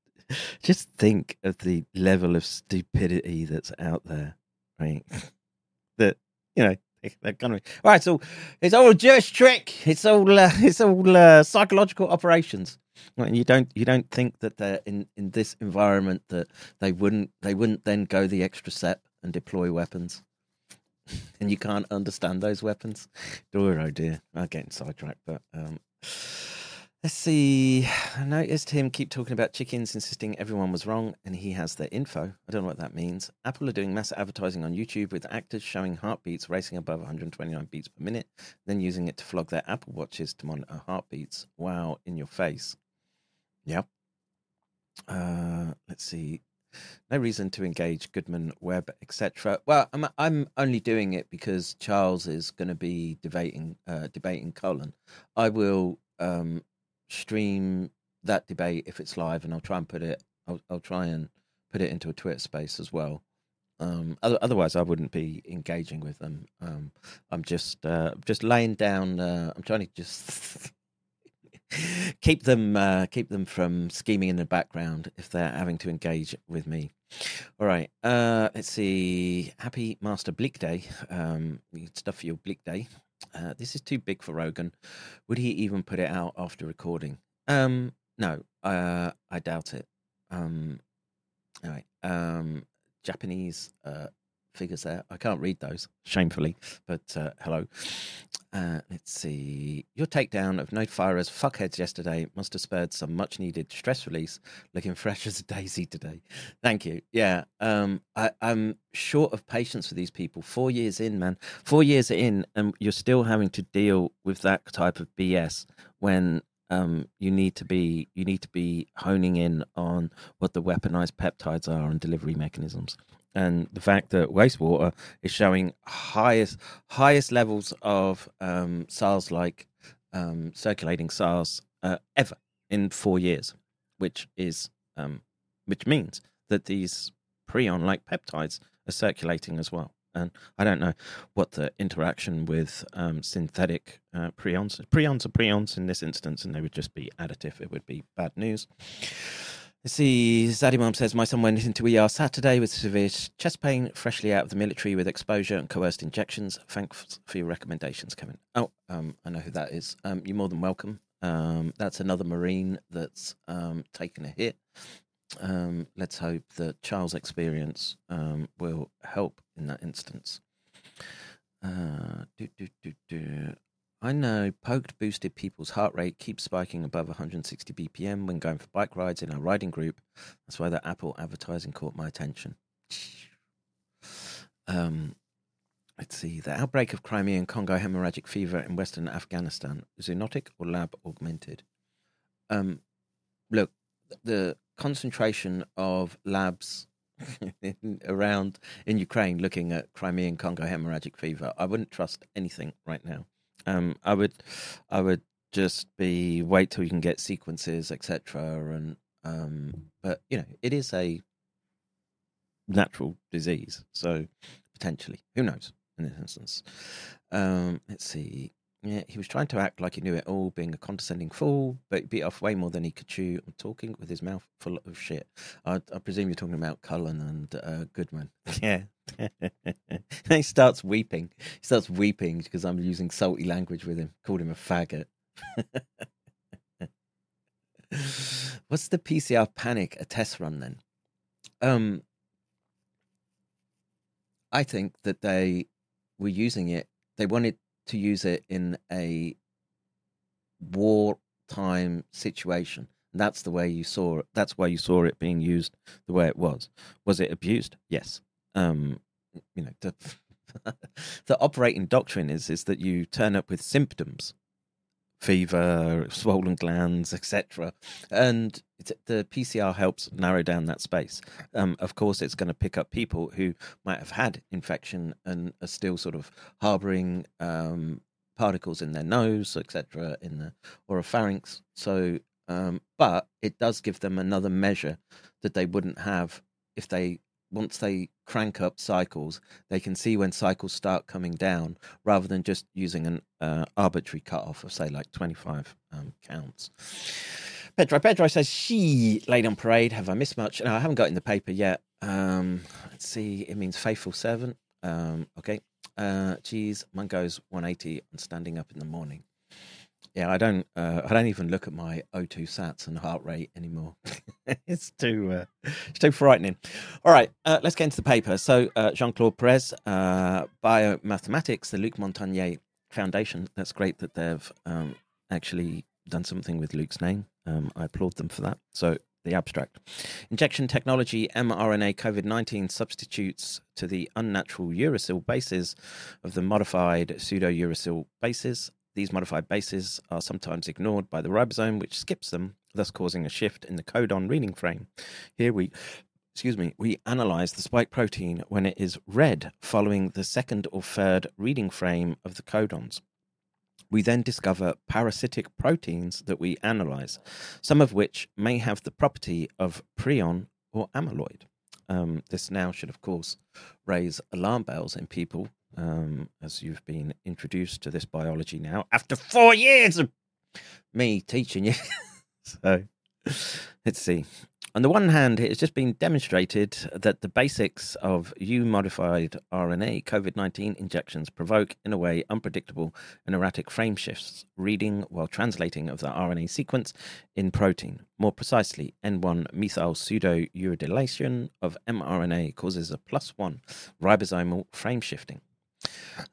just think of the level of stupidity that's out there, right? that you know they're gonna be right. So it's all a Jewish trick. It's all uh, it's all uh, psychological operations. And you don't you don't think that they're in in this environment that they wouldn't they wouldn't then go the extra step and deploy weapons and you can't understand those weapons. Dear, oh dear, I'm getting sidetracked. But um, let's see. I noticed him keep talking about chickens, insisting everyone was wrong, and he has the info. I don't know what that means. Apple are doing mass advertising on YouTube with actors showing heartbeats racing above 129 beats per minute, then using it to flog their Apple watches to monitor heartbeats. Wow, in your face. Yep. Uh, let's see no reason to engage Goodman, Webb, etc. Well, I'm I'm only doing it because Charles is going to be debating uh, debating Cullen. I will um, stream that debate if it's live, and I'll try and put it. I'll, I'll try and put it into a Twitter space as well. Um, otherwise, I wouldn't be engaging with them. Um, I'm just uh, just laying down. Uh, I'm trying to just keep them uh, keep them from scheming in the background if they're having to engage with me. All right, uh, let's see. Happy Master Bleak Day. Um, stuff for your Bleak Day. Uh, this is too big for Rogan. Would he even put it out after recording? Um, no, uh, I doubt it. Um, all right. Um, Japanese uh, figures there. I can't read those, shamefully, but uh, hello. Uh, let's see. Your takedown of Notifiers fuckheads yesterday must have spurred some much needed stress release. Looking fresh as a daisy today. Thank you. Yeah. Um, I, I'm short of patience for these people. Four years in, man. Four years in, and you're still having to deal with that type of BS when um, you need to be you need to be honing in on what the weaponized peptides are and delivery mechanisms and the fact that wastewater is showing highest highest levels of um, SARS like um, circulating SARS uh, ever in four years, which is um, which means that these prion like peptides are circulating as well. And I don't know what the interaction with um, synthetic uh, prions. Prions are prions in this instance, and they would just be additive. It would be bad news. See. Zaddy Mom says, My son went into ER Saturday with severe chest pain, freshly out of the military with exposure and coerced injections. Thanks for your recommendations, Kevin. Oh, um, I know who that is. Um, you're more than welcome. Um, that's another Marine that's um, taken a hit. Um, let's hope that Charles' experience um, will help in that instance. Uh, do, do, do, do. I know poked boosted people's heart rate keeps spiking above 160 BPM when going for bike rides in our riding group. That's why the Apple advertising caught my attention. Um, let's see. The outbreak of Crimean Congo hemorrhagic fever in Western Afghanistan, zoonotic or lab augmented? Um, look, the concentration of labs in, around in Ukraine looking at Crimean Congo hemorrhagic fever, I wouldn't trust anything right now. Um, I would, I would just be wait till you can get sequences, etc. And um, but you know, it is a natural disease, so potentially, who knows? In this instance, um, let's see. Yeah, he was trying to act like he knew it all, being a condescending fool, but beat off way more than he could chew. I'm talking with his mouth full of shit. I, I presume you're talking about Cullen and uh, Goodman. Yeah. he starts weeping. He starts weeping because I'm using salty language with him. Called him a faggot. What's the PCR panic a test run then? Um, I think that they were using it. They wanted to use it in a wartime situation. That's the way you saw it. That's why you saw it being used the way it was. Was it abused? Yes. Um, you know, the, the operating doctrine is is that you turn up with symptoms, fever, swollen glands, etc., and the PCR helps narrow down that space. Um, of course, it's going to pick up people who might have had infection and are still sort of harboring um, particles in their nose, etc., in the oropharynx. So, um, but it does give them another measure that they wouldn't have if they once they crank up cycles, they can see when cycles start coming down rather than just using an uh, arbitrary cutoff of, say, like 25 um, counts. Pedro Pedro says, She laid on parade. Have I missed much? No, I haven't got in the paper yet. Um, let's see. It means faithful servant. Um, okay. Uh, geez, goes 180 on standing up in the morning. Yeah, I don't. Uh, I don't even look at my O2 sats and heart rate anymore. it's too. Uh, it's too frightening. All right, uh, let's get into the paper. So uh, Jean Claude Perez, uh, biomathematics, the Luc Montagnier Foundation. That's great that they've um, actually done something with Luc's name. Um, I applaud them for that. So the abstract. Injection technology mRNA COVID 19 substitutes to the unnatural uracil bases of the modified pseudo uracil bases these modified bases are sometimes ignored by the ribosome, which skips them, thus causing a shift in the codon reading frame. Here we excuse me, we analyze the spike protein when it is read following the second or third reading frame of the codons. We then discover parasitic proteins that we analyze, some of which may have the property of prion or amyloid. Um, this now should, of course, raise alarm bells in people um, as you've been introduced to this biology now after four years of me teaching you. so let's see. On the one hand, it has just been demonstrated that the basics of U modified RNA COVID 19 injections provoke, in a way, unpredictable and erratic frame shifts, reading while translating of the RNA sequence in protein. More precisely, N1 methyl pseudo uridylation of mRNA causes a plus one ribosomal frame shifting.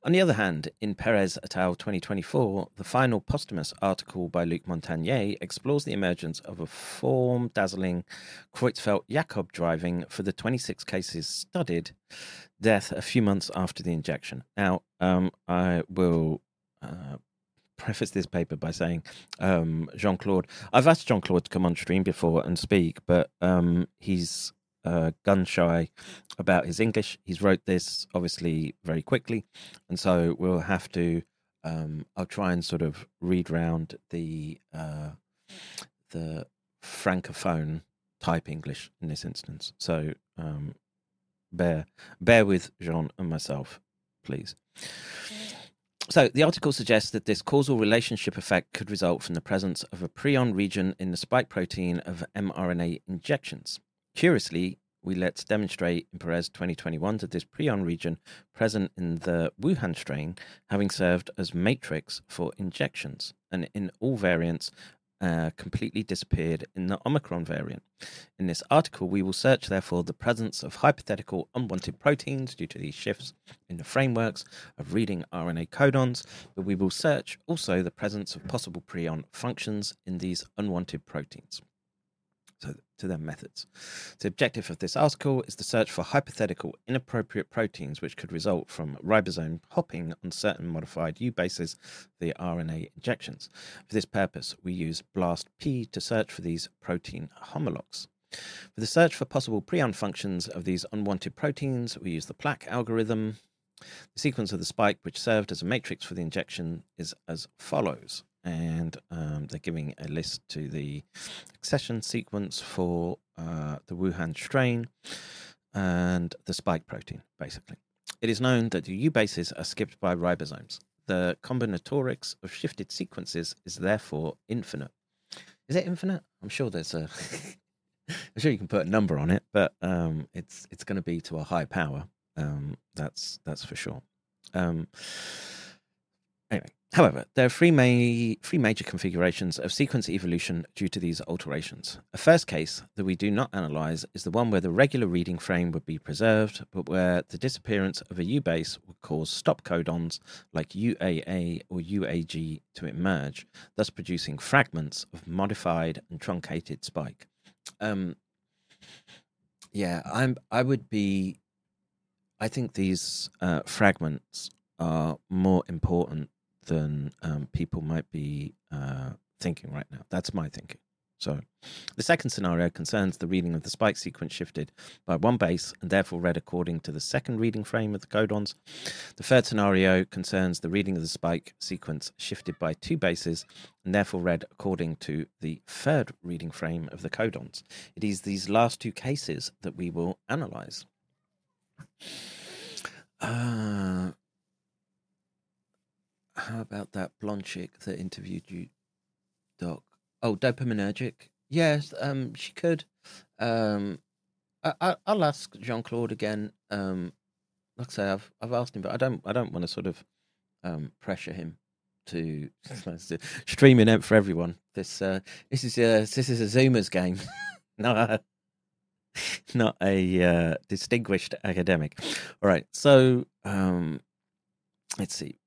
On the other hand, in Perez et al. 2024, the final posthumous article by Luc Montagnier explores the emergence of a form dazzling Creutzfeldt Jakob driving for the 26 cases studied, death a few months after the injection. Now, um, I will. Uh, preface this paper by saying um, Jean Claude. I've asked Jean Claude to come on stream before and speak, but um, he's uh, gun shy about his English. He's wrote this obviously very quickly, and so we'll have to. Um, I'll try and sort of read round the uh, the francophone type English in this instance. So um, bear bear with Jean and myself, please. So, the article suggests that this causal relationship effect could result from the presence of a prion region in the spike protein of mRNA injections. Curiously, we let's demonstrate in Perez 2021 that this prion region present in the Wuhan strain having served as matrix for injections, and in all variants uh, completely disappeared in the Omicron variant. In this article, we will search, therefore, the presence of hypothetical unwanted proteins due to these shifts in the frameworks of reading RNA codons, but we will search also the presence of possible prion functions in these unwanted proteins. So, to their methods. The objective of this article is the search for hypothetical inappropriate proteins which could result from ribosome hopping on certain modified U bases via RNA injections. For this purpose, we use BLAST-P to search for these protein homologs. For the search for possible prion functions of these unwanted proteins, we use the PLAC algorithm. The sequence of the spike, which served as a matrix for the injection, is as follows and um, they're giving a list to the accession sequence for uh, the Wuhan strain and the spike protein, basically. It is known that the U bases are skipped by ribosomes. The combinatorics of shifted sequences is therefore infinite. Is it infinite? I'm sure there's a. I'm sure you can put a number on it, but um, it's it's going to be to a high power. Um, that's that's for sure. Um, However, there are three, ma- three major configurations of sequence evolution due to these alterations. A first case that we do not analyze is the one where the regular reading frame would be preserved, but where the disappearance of a U base would cause stop codons like UAA or UAG to emerge, thus producing fragments of modified and truncated spike. Um, yeah, I'm. I would be. I think these uh, fragments are more important than um, people might be uh, thinking right now. That's my thinking. So, the second scenario concerns the reading of the spike sequence shifted by one base and therefore read according to the second reading frame of the codons. The third scenario concerns the reading of the spike sequence shifted by two bases and therefore read according to the third reading frame of the codons. It is these last two cases that we will analyze. Uh, how about that blonde chick that interviewed you, Doc? Oh, dopaminergic. Yes, um, she could. Um, I, I I'll ask Jean Claude again. Um, like I say, I've I've asked him, but I don't I don't want to sort of um pressure him to streaming it for everyone. This uh this is a this is a Zoomers game, not a not a uh, distinguished academic. All right, so um, let's see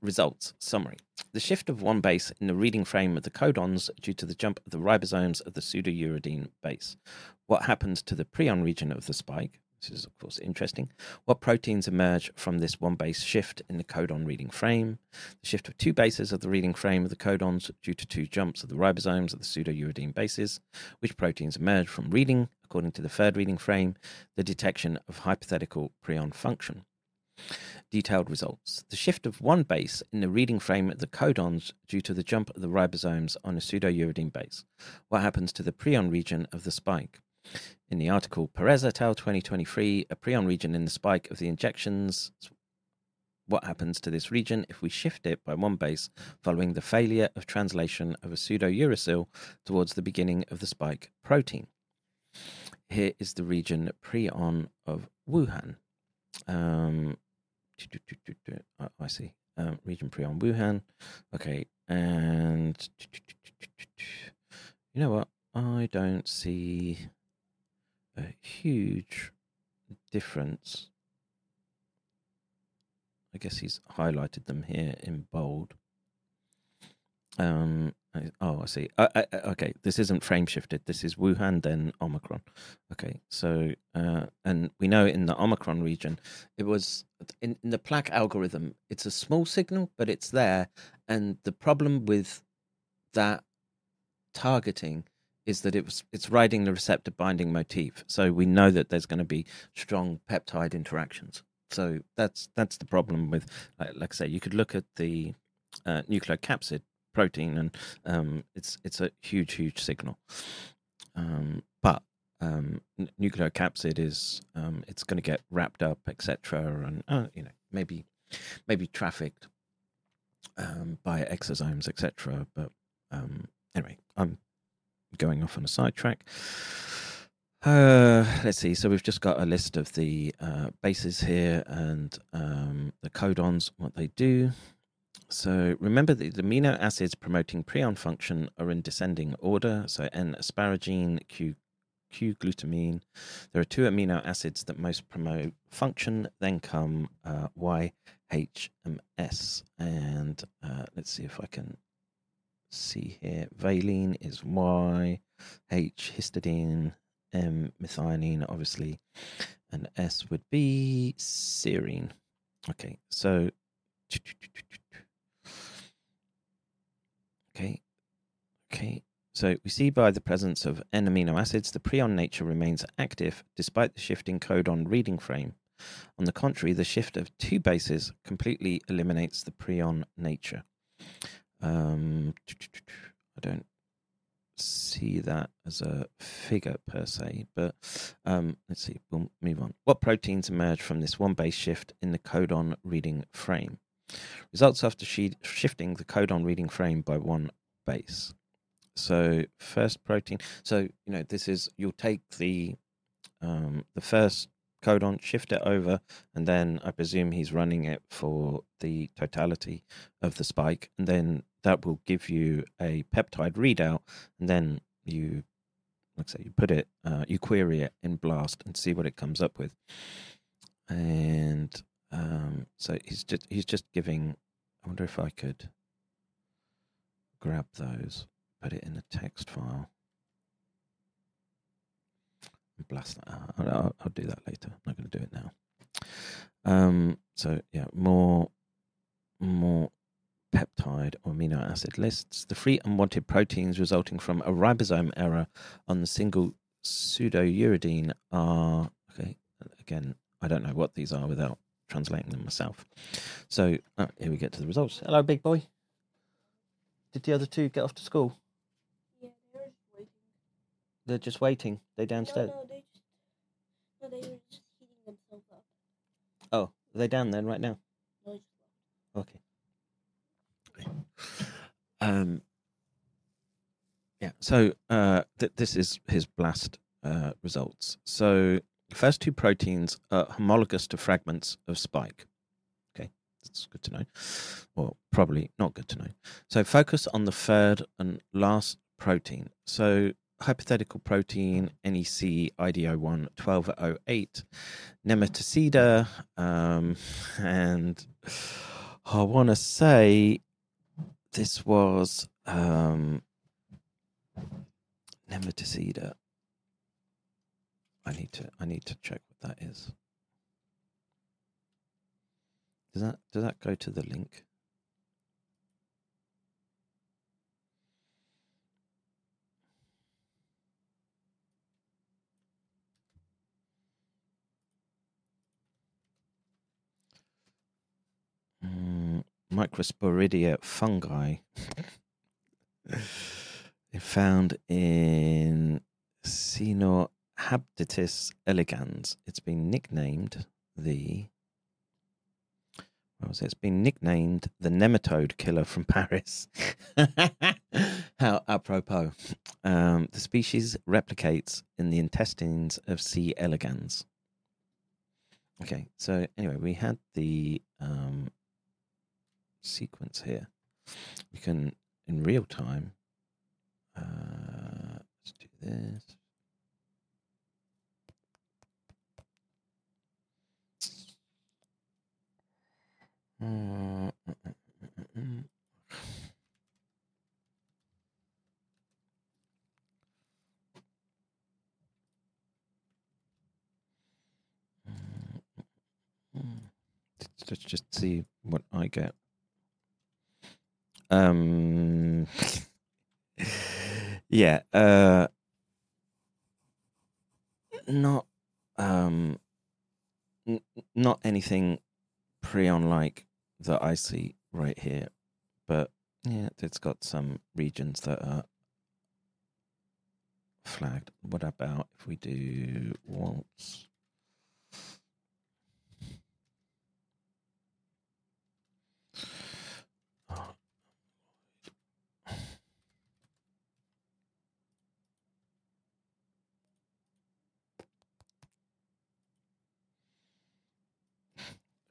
results summary. The shift of one base in the reading frame of the codons due to the jump of the ribosomes of the pseudouridine base. What happens to the prion region of the spike? This is, of course, interesting. What proteins emerge from this one base shift in the codon reading frame? The shift of two bases of the reading frame of the codons due to two jumps of the ribosomes of the pseudouridine bases. Which proteins emerge from reading, according to the third reading frame? The detection of hypothetical prion function. Detailed results. The shift of one base in the reading frame of the codons due to the jump of the ribosomes on a pseudouridine base. What happens to the prion region of the spike? In the article Perez et al. 2023, a prion region in the spike of the injections. What happens to this region if we shift it by one base following the failure of translation of a pseudouracil towards the beginning of the spike protein? Here is the region prion of Wuhan. Um, Oh, I see. Um, region prion Wuhan. Okay, and you know what? I don't see a huge difference. I guess he's highlighted them here in bold. Um, oh, I see. Uh, uh, uh, okay, this isn't frame shifted. This is Wuhan, then Omicron. Okay, so uh, and we know in the Omicron region, it was in, in the plaque algorithm. It's a small signal, but it's there. And the problem with that targeting is that it was it's riding the receptor binding motif. So we know that there's going to be strong peptide interactions. So that's that's the problem with, like, like I say, you could look at the uh, nucleocapsid protein, and um, it's it's a huge, huge signal. Um, but um, nucleocapsid is um, it's going to get wrapped up, etc., and uh, you know maybe maybe trafficked um, by exosomes, etc. But um, anyway, I'm going off on a sidetrack. Uh, let's see. So we've just got a list of the uh, bases here and um, the codons, what they do. So remember that the amino acids promoting prion function are in descending order. So N asparagine, Q Q glutamine. There are two amino acids that most promote function. Then come uh, Y, H, and S. And uh, let's see if I can see here. Valine is Y, H histidine, M methionine, obviously, and S would be serine. Okay, so okay, okay. So we see by the presence of N amino acids, the prion nature remains active despite the shifting codon reading frame. On the contrary, the shift of two bases completely eliminates the prion nature. Um, I don't see that as a figure per se, but um, let's see, we'll move on. What proteins emerge from this one base shift in the codon reading frame? Results after shifting the codon reading frame by one base. So first protein. So you know this is you'll take the um, the first codon, shift it over, and then I presume he's running it for the totality of the spike, and then that will give you a peptide readout, and then you, like I say, you put it, uh, you query it in Blast and see what it comes up with, and um, so he's just he's just giving. I wonder if I could grab those, put it in a text file blast that out. I'll, I'll, I'll, do that later. I'm not going to do it now. Um, so yeah, more more peptide or amino acid lists. The free unwanted proteins resulting from a ribosome error on the single pseudouridine are okay. Again, I don't know what these are without translating them myself. So oh, here we get to the results. Hello, big boy. Did the other two get off to school? They're just waiting. they're downstairs. No, no, they just, no, they were just heating themselves up. Oh, are they down then right now? No, just Okay. Okay. Um. Yeah. So uh, th- this is his blast uh, results. So first two proteins are homologous to fragments of spike. Okay, that's good to know. Well, probably not good to know. So focus on the third and last protein. So hypothetical protein NEC IDO1 1208 Nematocida. Um, and I want to say this was um, Nematocida. I need to I need to check what that is. Does that does that go to the link? Mm, Microsporidia fungi. They're found in Cynohabditis elegans. It's been nicknamed the. What was it? It's been nicknamed the nematode killer from Paris. How apropos. Um, the species replicates in the intestines of C. elegans. Okay, so anyway, we had the um, sequence here. We can, in real time, uh, let's do this. Let's- Let's just see what I get. Um, yeah, uh, not um, n- not anything prion like that I see right here, but yeah, it's got some regions that are flagged. What about if we do waltz?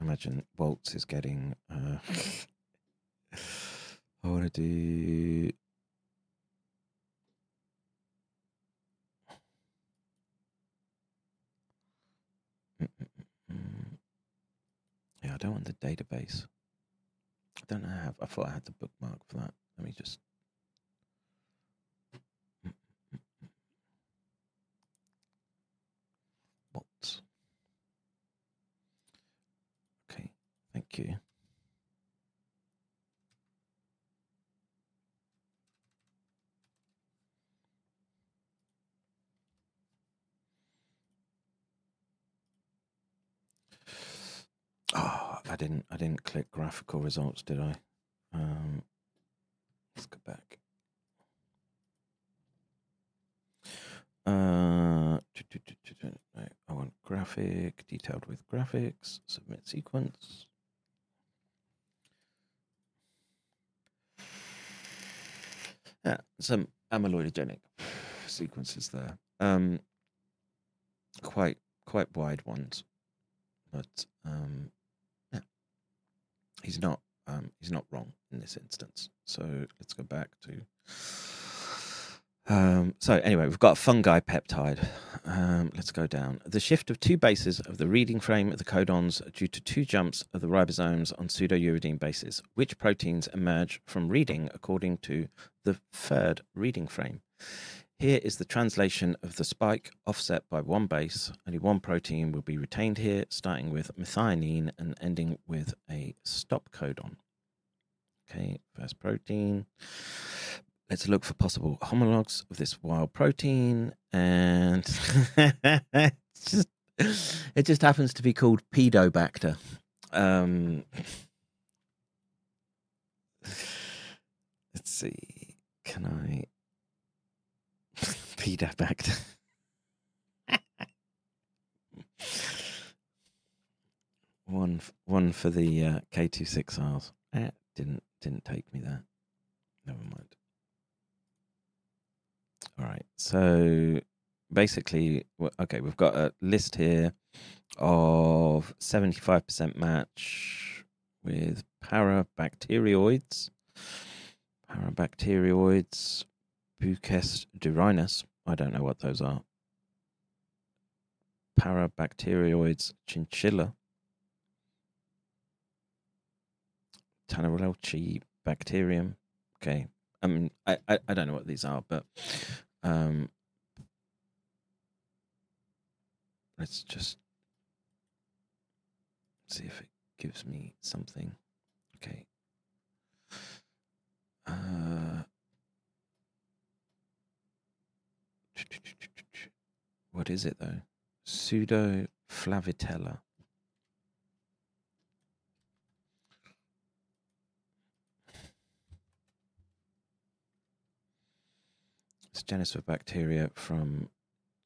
Imagine Waltz is getting uh, I want to do. Yeah, I don't want the database. I don't know have. I thought I had the bookmark for that. Let me just. What? Okay, you. Oh, I didn't. I didn't click graphical results, did I? Um, let's go back. Uh, I want graphic detailed with graphics. Submit sequence. Yeah, some amyloidogenic sequences there. Um, quite quite wide ones, but um, yeah, he's not um, he's not wrong in this instance. So let's go back to. Um, so anyway, we've got a fungi peptide. Um, let's go down. The shift of two bases of the reading frame of the codons due to two jumps of the ribosomes on pseudouridine bases. Which proteins emerge from reading according to the third reading frame? Here is the translation of the spike offset by one base. Only one protein will be retained here, starting with methionine and ending with a stop codon. Okay, first protein. Let's look for possible homologs of this wild protein, and just it just happens to be called pedobacter. Um, let's see, can I pedobacter? one, one for the uh, K two six Rs. Eh, didn't didn't take me there. Never mind. All right. So basically, okay, we've got a list here of 75% match with parabacterioids, parabacterioids, Bucest durinus. I don't know what those are. Parabacterioids chinchilla, Tannerelchi bacterium. Okay. I mean, I, I, I don't know what these are, but um, let's just see if it gives me something. Okay. Uh, what is it though? Pseudo flavitella. Genus of bacteria from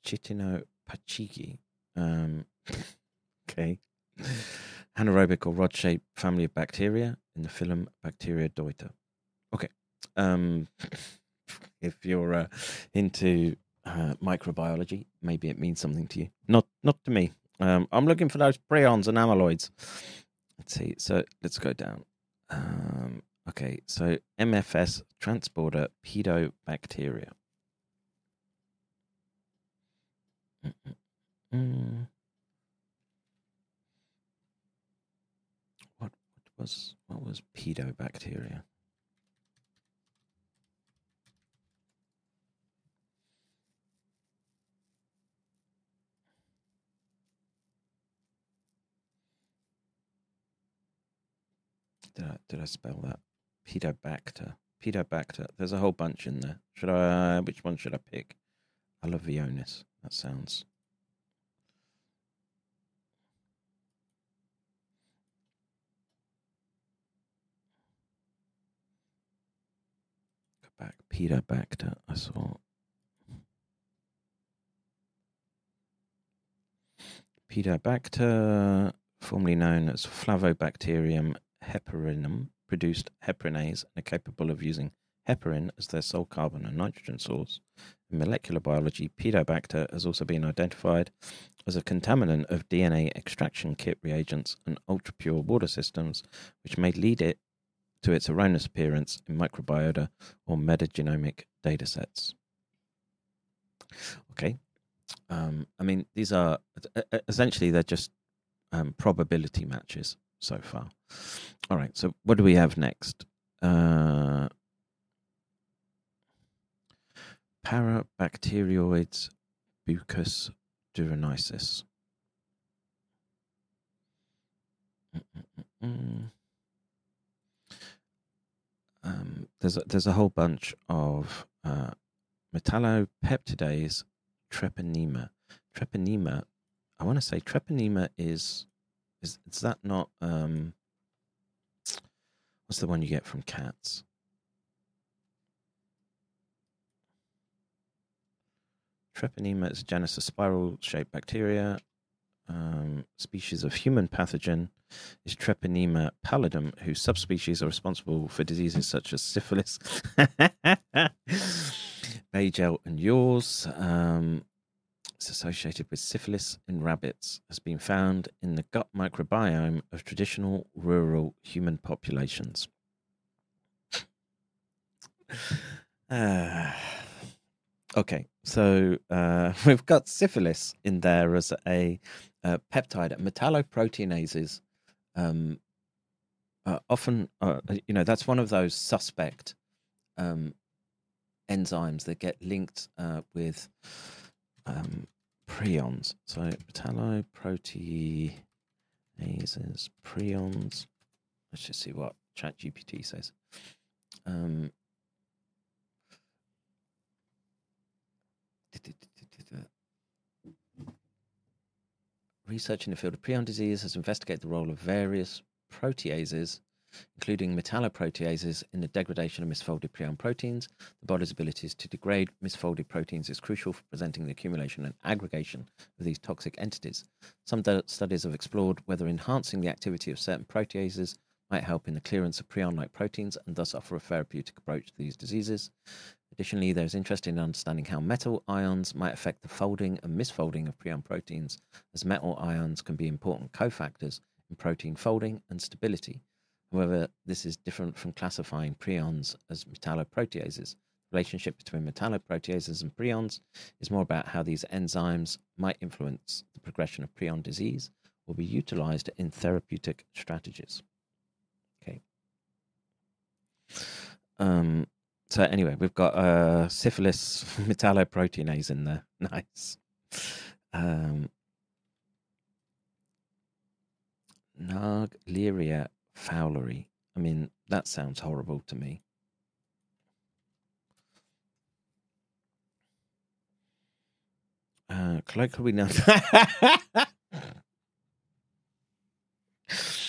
Chitinopachigi. Um, okay. Anaerobic or rod shaped family of bacteria in the phylum Bacteroidota. Okay. Um, if you're uh, into uh, microbiology, maybe it means something to you. Not not to me. Um, I'm looking for those prions and amyloids. Let's see. So let's go down. Um, okay. So MFS transporter pedobacteria. Mm, mm, mm, mm. What, what was what was pedobacteria? Did I did I spell that? Pedobacter. Pedobacter. There's a whole bunch in there. Should I? Which one should I pick? Alavionis. That sounds. Go back. Pedobacter. I saw. Pedobacter, formerly known as Flavobacterium heparinum, produced heparinase and are capable of using heparin as their sole carbon and nitrogen source. In molecular biology, Pedobacter has also been identified as a contaminant of DNA extraction kit reagents and ultra pure water systems, which may lead it to its erroneous appearance in microbiota or metagenomic datasets. Okay. Um, I mean, these are essentially they're just um, probability matches so far. All right. So what do we have next? Uh, parabacterioids, bucus duranisis. Um, there's a, there's a whole bunch of uh, metallopeptidase treponema. Treponema, I want to say treponema is is is that not um what's the one you get from cats? Treponema is a genus of spiral-shaped bacteria, um, species of human pathogen is Treponema pallidum, whose subspecies are responsible for diseases such as syphilis, Bagel, and yours. Um, it's associated with syphilis in rabbits, has been found in the gut microbiome of traditional rural human populations. Uh, okay, so uh, we've got syphilis in there as a, uh peptide. Metalloproteinases um, uh, often, uh, you know, that's one of those suspect um, enzymes that get linked uh, with um, prions. So metalloproteinases, prions. Let's just see what ChatGPT says. Um, Research in the field of prion disease has investigated the role of various proteases, including metalloproteases, in the degradation of misfolded prion proteins. The body's ability to degrade misfolded proteins is crucial for preventing the accumulation and aggregation of these toxic entities. Some studies have explored whether enhancing the activity of certain proteases might help in the clearance of prion like proteins and thus offer a therapeutic approach to these diseases. Additionally, there is interest in understanding how metal ions might affect the folding and misfolding of prion proteins, as metal ions can be important cofactors in protein folding and stability. However, this is different from classifying prions as metalloproteases. The relationship between metalloproteases and prions is more about how these enzymes might influence the progression of prion disease or be utilized in therapeutic strategies. Okay. Um, so anyway, we've got uh, syphilis metalloproteinase in there. Nice. Um, Naegleria fowleri. I mean, that sounds horrible to me. Uh, colloquially known.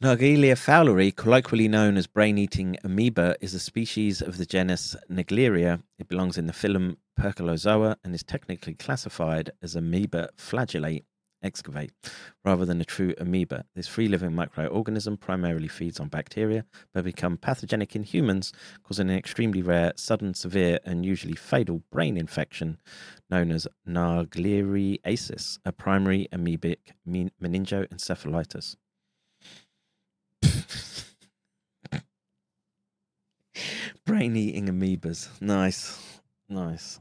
Naegleria fowleri, colloquially known as brain-eating amoeba, is a species of the genus Naegleria. It belongs in the phylum Percolozoa and is technically classified as amoeba flagellate excavate rather than a true amoeba. This free-living microorganism primarily feeds on bacteria, but become pathogenic in humans, causing an extremely rare, sudden, severe, and usually fatal brain infection known as Naegleriasis, a primary amoebic men- meningoencephalitis. Brain eating amoebas. Nice. Nice.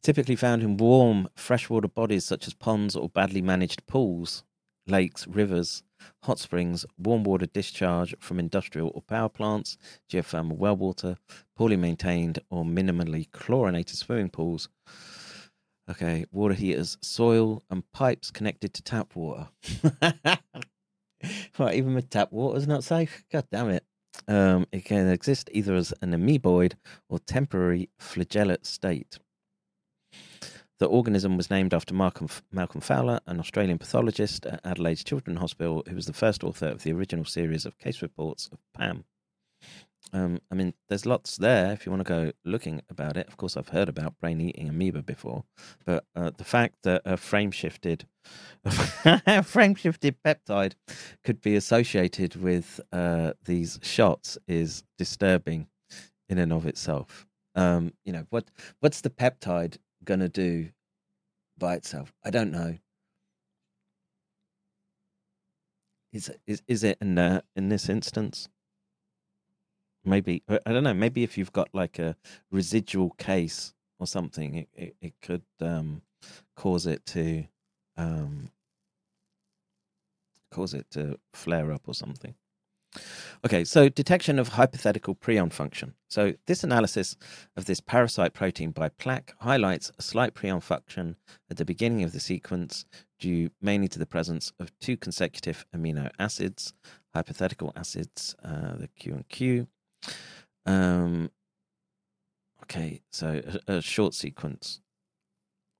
Typically found in warm freshwater bodies such as ponds or badly managed pools, lakes, rivers, hot springs, warm water discharge from industrial or power plants, geothermal well water, poorly maintained or minimally chlorinated swimming pools. Okay, water heaters, soil, and pipes connected to tap water. right, even with tap water is not safe. God damn it. Um, it can exist either as an amoeboid or temporary flagellate state. The organism was named after Malcolm, Fowler, an Australian pathologist at Adelaide's Children's Hospital, who was the first author of the original series of case reports of PAM. Um, I mean, there's lots there if you want to go looking about it. Of course, I've heard about brain eating amoeba before, but uh, the fact that a frame shifted, frame shifted peptide could be associated with uh, these shots is disturbing in and of itself. Um, you know what? What's the peptide gonna do by itself? I don't know. is is is it in uh, in this instance? Maybe I don't know. Maybe if you've got like a residual case or something, it it, it could um, cause it to um, cause it to flare up or something. Okay, so detection of hypothetical prion function. So this analysis of this parasite protein by plaque highlights a slight prion function at the beginning of the sequence due mainly to the presence of two consecutive amino acids, hypothetical acids, uh, the Q and Q. Um, okay, so a, a short sequence.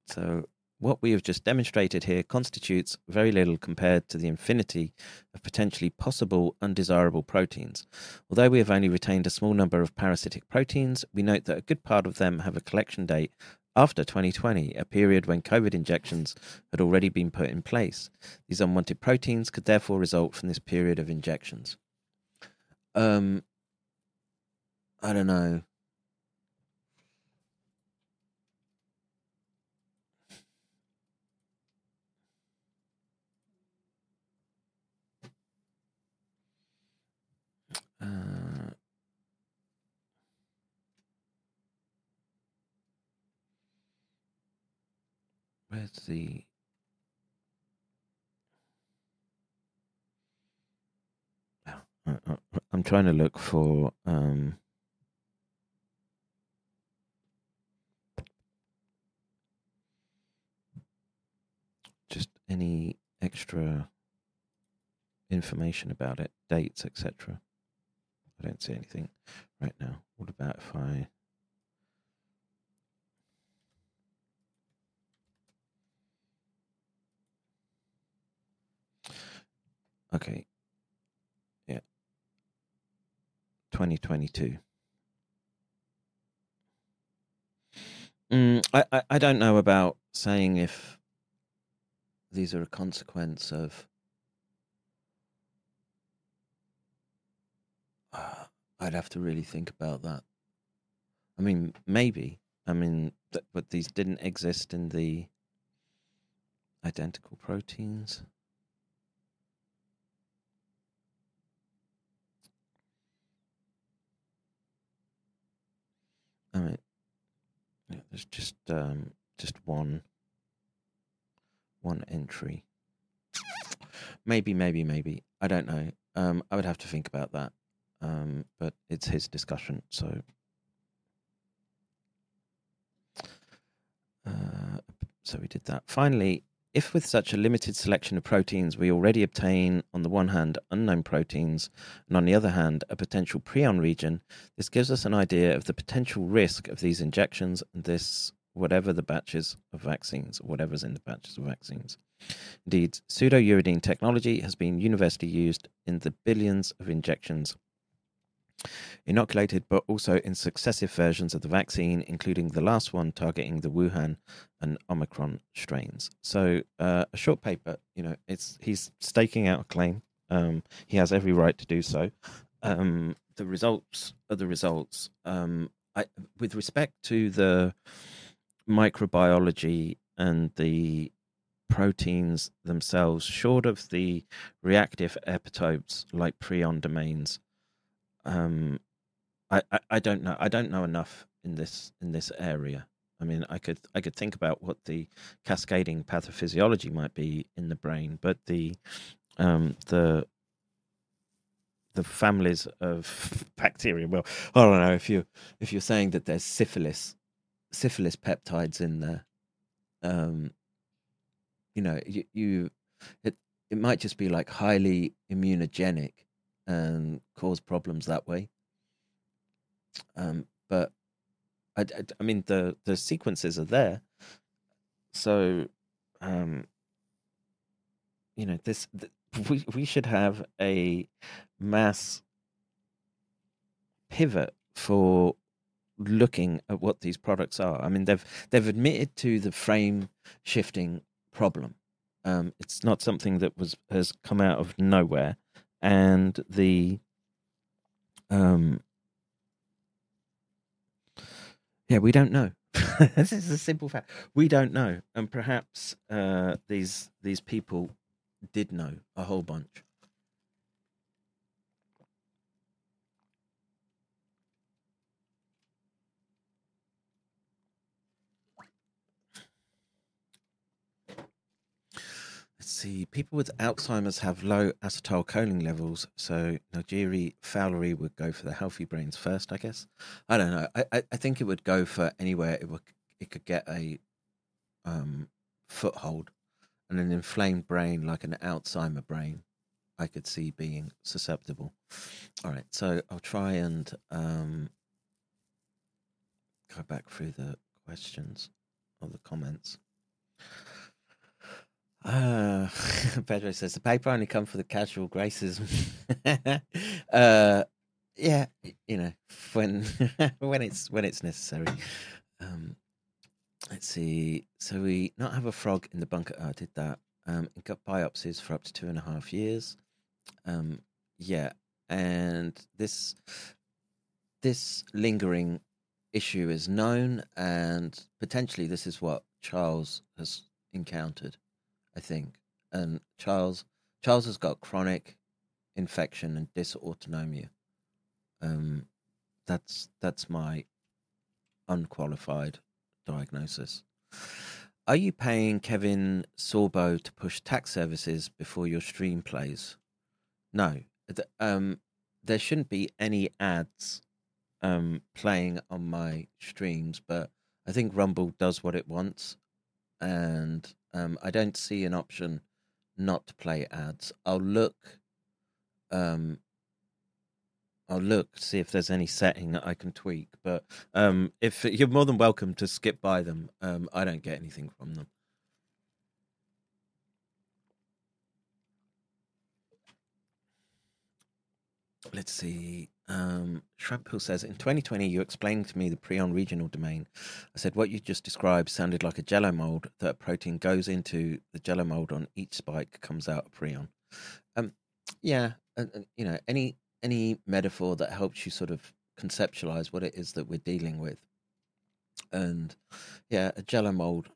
So what we have just demonstrated here constitutes very little compared to the infinity of potentially possible undesirable proteins. Although we have only retained a small number of parasitic proteins, we note that a good part of them have a collection date after 2020, a period when COVID injections had already been put in place. These unwanted proteins could therefore result from this period of injections. Um, I don't know. Uh, where's the Oh, uh, uh, I'm trying to look for um just any extra information about it, dates, etc. I don't see anything right now. What about if I Okay. Yeah. 2022. Mm, I, I, I don't know about saying if these are a consequence of I'd have to really think about that. I mean, maybe. I mean, th- but these didn't exist in the identical proteins. I mean, yeah, there's just um, just one one entry. Maybe, maybe, maybe. I don't know. Um, I would have to think about that. Um, but it's his discussion, so. Uh, so we did that. Finally, if with such a limited selection of proteins we already obtain, on the one hand, unknown proteins, and on the other hand, a potential prion region, this gives us an idea of the potential risk of these injections and this, whatever the batches of vaccines, whatever's in the batches of vaccines. Indeed, pseudouridine technology has been universally used in the billions of injections inoculated, but also in successive versions of the vaccine, including the last one targeting the Wuhan and Omicron strains. So, uh, a short paper, you know, it's he's staking out a claim. Um, he has every right to do so. Um, the results are the results. Um, I, with respect to the microbiology and the proteins themselves, short of the reactive epitopes like prion domains, um, I, I, I don't know. I don't know enough in this in this area. I mean, I could I could think about what the cascading pathophysiology might be in the brain, but the um, the the families of bacteria. Well, I don't know if you if you're saying that there's syphilis syphilis peptides in there. Um, you know, you, you it it might just be like highly immunogenic and cause problems that way. Um, but I, I, I mean, the the sequences are there, so um, you know, this th- we we should have a mass pivot for looking at what these products are. I mean, they've they've admitted to the frame shifting problem. Um, it's not something that was has come out of nowhere, and the um, yeah, we don't know. this is a simple fact. We don't know, and perhaps uh, these these people did know a whole bunch. See. People with Alzheimer's have low acetylcholine levels, so Nigeri Fowlery would go for the healthy brains first, I guess. I don't know. I, I, I think it would go for anywhere it would it could get a um, foothold, and an inflamed brain like an Alzheimer brain, I could see being susceptible. All right, so I'll try and um, go back through the questions or the comments. Uh, Pedro says the paper only come for the casual graces. uh, yeah, you know when when it's when it's necessary. Um, let's see. So we not have a frog in the bunker. Oh, I did that. Um, got biopsies for up to two and a half years. Um, yeah, and this this lingering issue is known, and potentially this is what Charles has encountered. I think, and Charles Charles has got chronic infection and dysautonomia. Um, that's that's my unqualified diagnosis. Are you paying Kevin Sorbo to push tax services before your stream plays? No. Um, there shouldn't be any ads um, playing on my streams, but I think Rumble does what it wants, and um, I don't see an option not to play ads. I'll look. Um, I'll look see if there's any setting that I can tweak, but um, if you're more than welcome to skip by them, um, I don't get anything from them. Let's see. Um, Shraphill says in 2020, you explained to me the prion regional domain. I said what you just described sounded like a jello mold that a protein goes into the jello mold on each spike comes out a prion. Um, yeah, and, and, you know any any metaphor that helps you sort of conceptualize what it is that we're dealing with, and yeah, a jello mold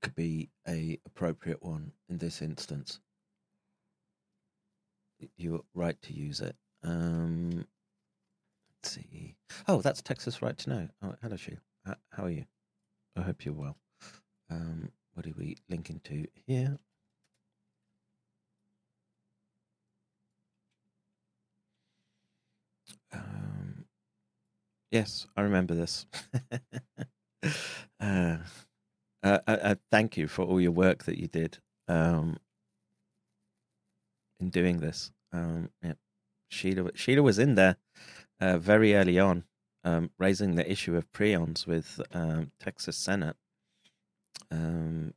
could be a appropriate one in this instance. You're right to use it. Um, let's see. Oh, that's Texas Right to Know. Oh, hello, Shu. How are you? I hope you're well. Um, what do we link into here? Um, yes, I remember this. uh, uh, uh, uh, thank you for all your work that you did um, in doing this. Um, yeah. Sheila, Sheila was in there uh, very early on, um, raising the issue of prions with um, Texas Senate. Um,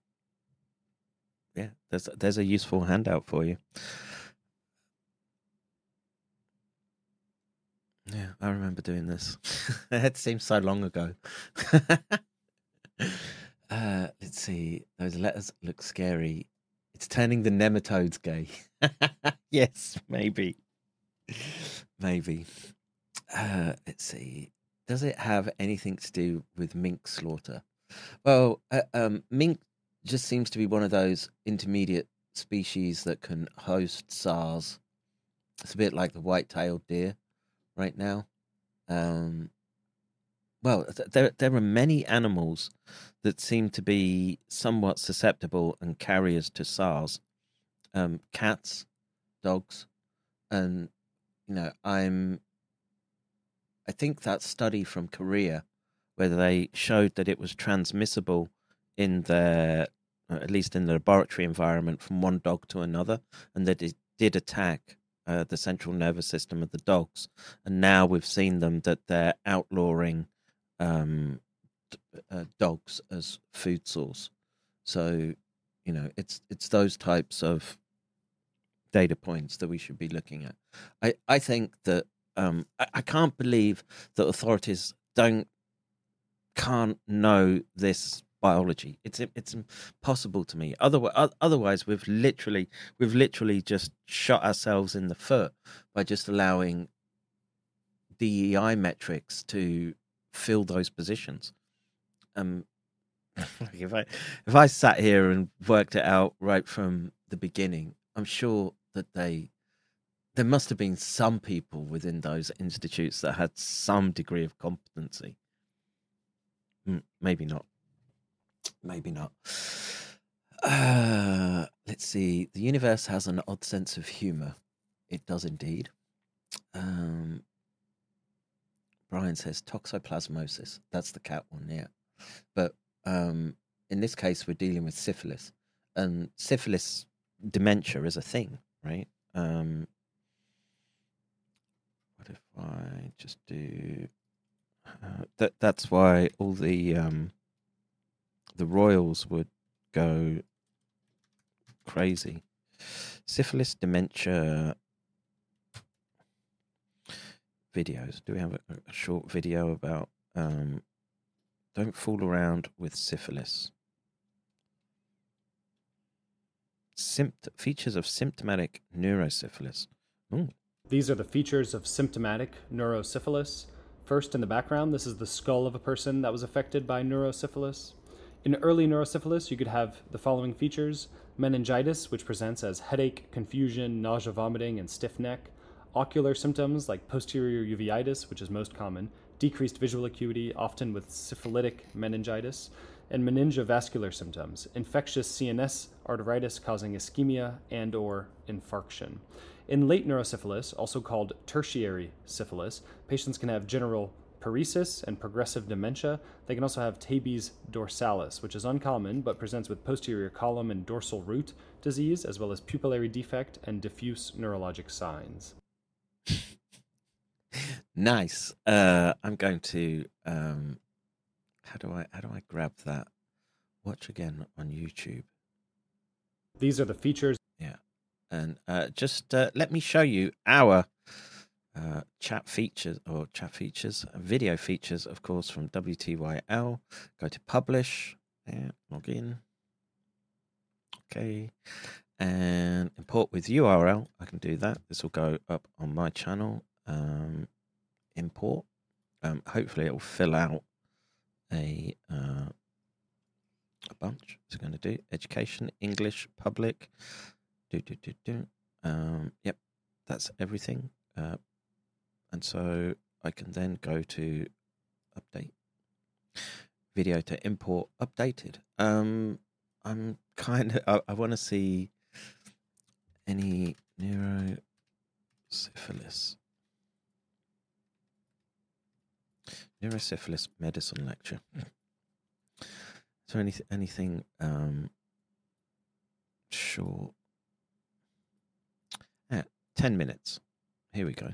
yeah, there's there's a useful handout for you. Yeah, I remember doing this. it seems so long ago. uh, let's see. Those letters look scary. It's turning the nematodes gay. yes, maybe. Maybe. Uh, let's see. Does it have anything to do with mink slaughter? Well, uh, um, mink just seems to be one of those intermediate species that can host SARS. It's a bit like the white-tailed deer right now. Um, well, th- there there are many animals that seem to be somewhat susceptible and carriers to SARS. Um, cats, dogs, and you know, I'm. I think that study from Korea, where they showed that it was transmissible in their, uh, at least in the laboratory environment, from one dog to another, and that it did attack uh, the central nervous system of the dogs. And now we've seen them that they're outlawing um, uh, dogs as food source. So, you know, it's it's those types of data points that we should be looking at. I, I think that um, I, I can't believe that authorities don't can't know this biology. It's it's impossible to me. Otherwise, otherwise we've literally we've literally just shot ourselves in the foot by just allowing DEI metrics to fill those positions. Um, if I if I sat here and worked it out right from the beginning, I'm sure that they there must have been some people within those institutes that had some degree of competency. Mm, Maybe not. Maybe not. Uh, let's see. The universe has an odd sense of humor. It does indeed. Um, Brian says toxoplasmosis. That's the cat one, yeah. But um, in this case, we're dealing with syphilis, and syphilis dementia is a thing, right? Um, if I just do uh, that? That's why all the um, the royals would go crazy. Syphilis, dementia videos. Do we have a, a short video about um, don't fool around with syphilis? Sympt- features of symptomatic neurosyphilis. Ooh. These are the features of symptomatic neurosyphilis. First, in the background, this is the skull of a person that was affected by neurosyphilis. In early neurosyphilis, you could have the following features meningitis, which presents as headache, confusion, nausea, vomiting, and stiff neck. Ocular symptoms like posterior uveitis, which is most common, decreased visual acuity, often with syphilitic meningitis, and meningovascular symptoms, infectious CNS arteritis causing ischemia and or infarction. In late neurosyphilis, also called tertiary syphilis, patients can have general paresis and progressive dementia. They can also have tabes dorsalis, which is uncommon but presents with posterior column and dorsal root disease, as well as pupillary defect and diffuse neurologic signs. Nice. Uh, I'm going to. Um, how do I? How do I grab that? Watch again on YouTube. These are the features. Yeah, and uh, just uh, let me show you our uh, chat features or chat features, video features, of course, from WTYL. Go to publish. Log in. Okay, and import with URL. I can do that. This will go up on my channel. Um, import. Um, hopefully, it will fill out a uh, a bunch. It's going to do education, English, public. Do do do do. Um, yep, that's everything. Uh, and so I can then go to update video to import updated. Um, I'm kind of I, I want to see any neurosyphilis neurosyphilis medicine lecture. So any anything um short? Yeah, ten minutes. Here we go.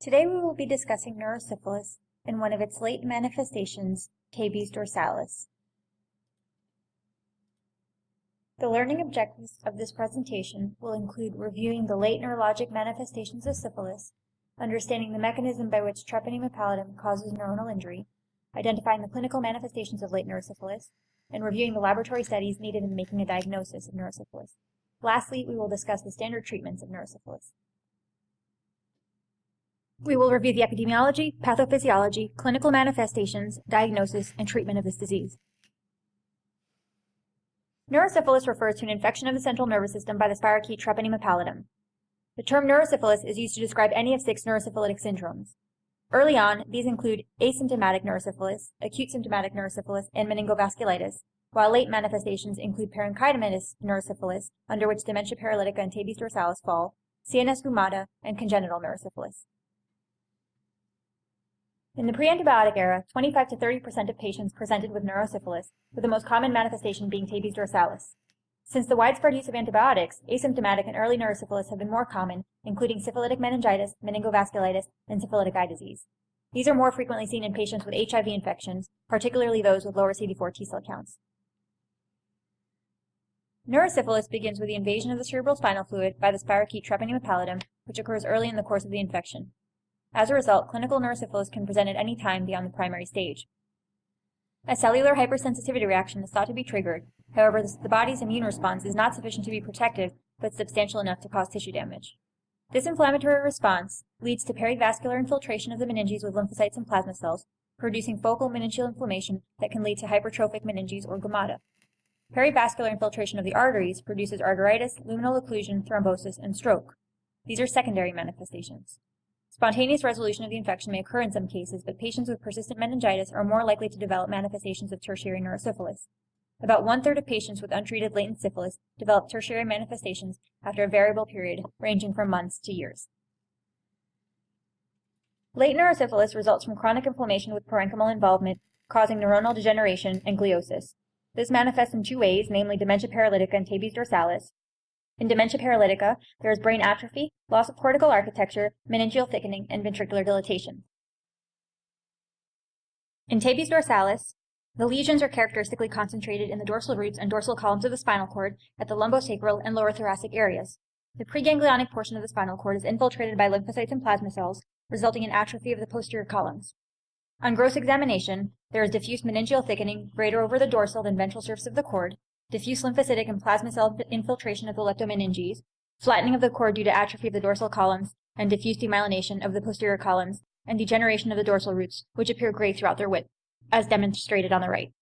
Today we will be discussing neurosyphilis and one of its late manifestations, tabes dorsalis. The learning objectives of this presentation will include reviewing the late neurologic manifestations of syphilis, understanding the mechanism by which treponema pallidum causes neuronal injury, identifying the clinical manifestations of late neurosyphilis, and reviewing the laboratory studies needed in making a diagnosis of neurosyphilis. Lastly, we will discuss the standard treatments of neurosyphilis. We will review the epidemiology, pathophysiology, clinical manifestations, diagnosis, and treatment of this disease. Neurosyphilis refers to an infection of the central nervous system by the spirochete treponema pallidum. The term neurosyphilis is used to describe any of six neurosyphilitic syndromes. Early on, these include asymptomatic neurosyphilis, acute symptomatic neurosyphilis, and meningovasculitis, while late manifestations include parenchymatous neurosyphilis, under which dementia paralytica and tabes dorsalis fall, CNS gummata, and congenital neurosyphilis. In the pre-antibiotic era, 25 to 30 percent of patients presented with neurosyphilis, with the most common manifestation being tabes dorsalis. Since the widespread use of antibiotics, asymptomatic and early neurosyphilis have been more common, including syphilitic meningitis, meningovasculitis, and syphilitic eye disease. These are more frequently seen in patients with HIV infections, particularly those with lower CD4 T cell counts. Neurosyphilis begins with the invasion of the cerebral spinal fluid by the spirochete treponema pallidum, which occurs early in the course of the infection. As a result, clinical neurosyphilis can present at any time beyond the primary stage. A cellular hypersensitivity reaction is thought to be triggered, However, the body's immune response is not sufficient to be protective, but substantial enough to cause tissue damage. This inflammatory response leads to perivascular infiltration of the meninges with lymphocytes and plasma cells, producing focal meningeal inflammation that can lead to hypertrophic meninges or gummata. Perivascular infiltration of the arteries produces arteritis, luminal occlusion, thrombosis, and stroke. These are secondary manifestations. Spontaneous resolution of the infection may occur in some cases, but patients with persistent meningitis are more likely to develop manifestations of tertiary neurosyphilis. About one third of patients with untreated latent syphilis develop tertiary manifestations after a variable period ranging from months to years. Latent neurosyphilis results from chronic inflammation with parenchymal involvement, causing neuronal degeneration and gliosis. This manifests in two ways, namely dementia paralytica and tabes dorsalis. In dementia paralytica, there is brain atrophy, loss of cortical architecture, meningeal thickening, and ventricular dilatation. In tabes dorsalis, the lesions are characteristically concentrated in the dorsal roots and dorsal columns of the spinal cord at the lumbosacral and lower thoracic areas. The preganglionic portion of the spinal cord is infiltrated by lymphocytes and plasma cells, resulting in atrophy of the posterior columns. On gross examination, there is diffuse meningeal thickening greater over the dorsal than ventral surface of the cord, diffuse lymphocytic and plasma cell infiltration of the leptomeninges, flattening of the cord due to atrophy of the dorsal columns, and diffuse demyelination of the posterior columns, and degeneration of the dorsal roots, which appear gray throughout their width, as demonstrated on the right.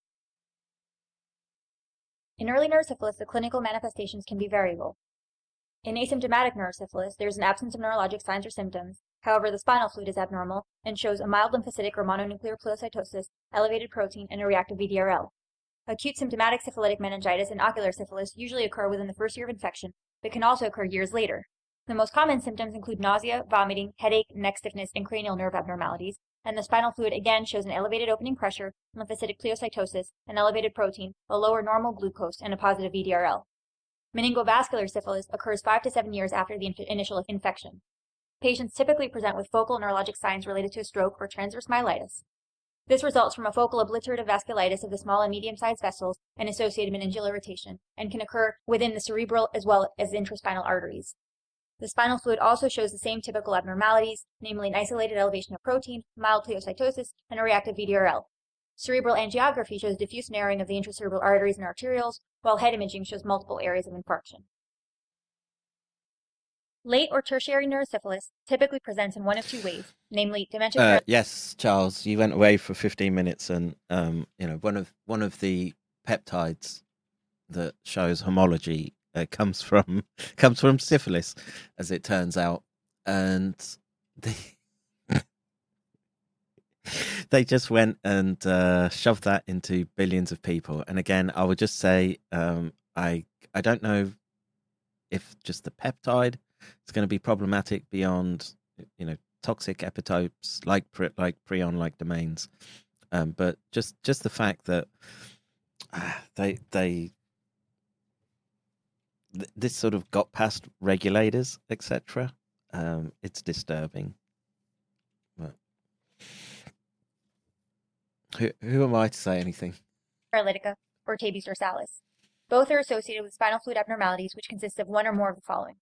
In early neurosyphilis, the clinical manifestations can be variable. In asymptomatic neurosyphilis, there is an absence of neurologic signs or symptoms. However, the spinal fluid is abnormal and shows a mild lymphocytic or mononuclear pleocytosis, elevated protein, and a reactive VDRL. Acute symptomatic syphilitic meningitis and ocular syphilis usually occur within the first year of infection, but can also occur years later. The most common symptoms include nausea, vomiting, headache, neck stiffness, and cranial nerve abnormalities, and the spinal fluid again shows an elevated opening pressure, lymphocytic pleocytosis, an elevated protein, a lower normal glucose, and a positive VDRL. Meningovascular syphilis occurs 5 to 7 years after the initial infection. Patients typically present with focal neurologic signs related to a stroke or transverse myelitis. This results from a focal obliterative vasculitis of the small and medium-sized vessels and associated meningeal irritation, and can occur within the cerebral as well as intraspinal arteries. The spinal fluid also shows the same typical abnormalities, namely an isolated elevation of protein, mild pleocytosis, and a reactive VDRL. Cerebral angiography shows diffuse narrowing of the intracerebral arteries and arterioles, while head imaging shows multiple areas of infarction. Late or tertiary neurosyphilis typically presents in one of two ways, namely dementia. Uh, yes, Charles, you went away for 15 minutes, and um, you know one of one of the peptides that shows homology uh, comes from comes from syphilis, as it turns out, and they they just went and uh, shoved that into billions of people. And again, I would just say, um, I I don't know if just the peptide is going to be problematic beyond you know toxic epitopes like like prion like domains, um, but just just the fact that uh, they they this sort of got past regulators, etc. Um, it's disturbing. But who who am I to say anything? paralytica, or tabes dorsalis. Both are associated with spinal fluid abnormalities, which consist of one or more of the following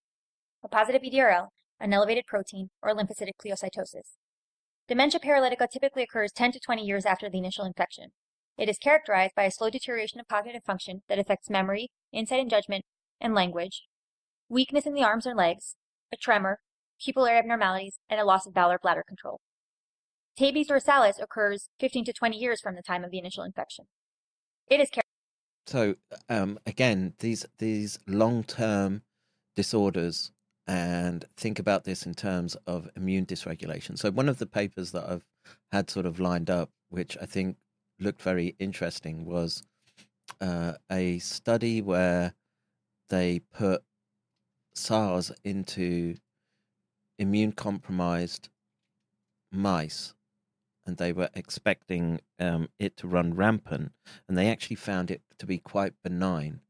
a positive VDRL, an elevated protein, or lymphocytic pleocytosis. Dementia paralytica typically occurs 10 to 20 years after the initial infection. It is characterized by a slow deterioration of cognitive function that affects memory, insight and judgment, and language, weakness in the arms or legs, a tremor, pupillary abnormalities, and a loss of bowel or bladder control. Tabes dorsalis occurs 15 to 20 years from the time of the initial infection. It is char- So um, again, these these long term disorders, and think about this in terms of immune dysregulation. So one of the papers that I've had sort of lined up, which I think looked very interesting, was uh, a study where they put SARS into immune compromised mice and they were expecting um, it to run rampant, and they actually found it to be quite benign.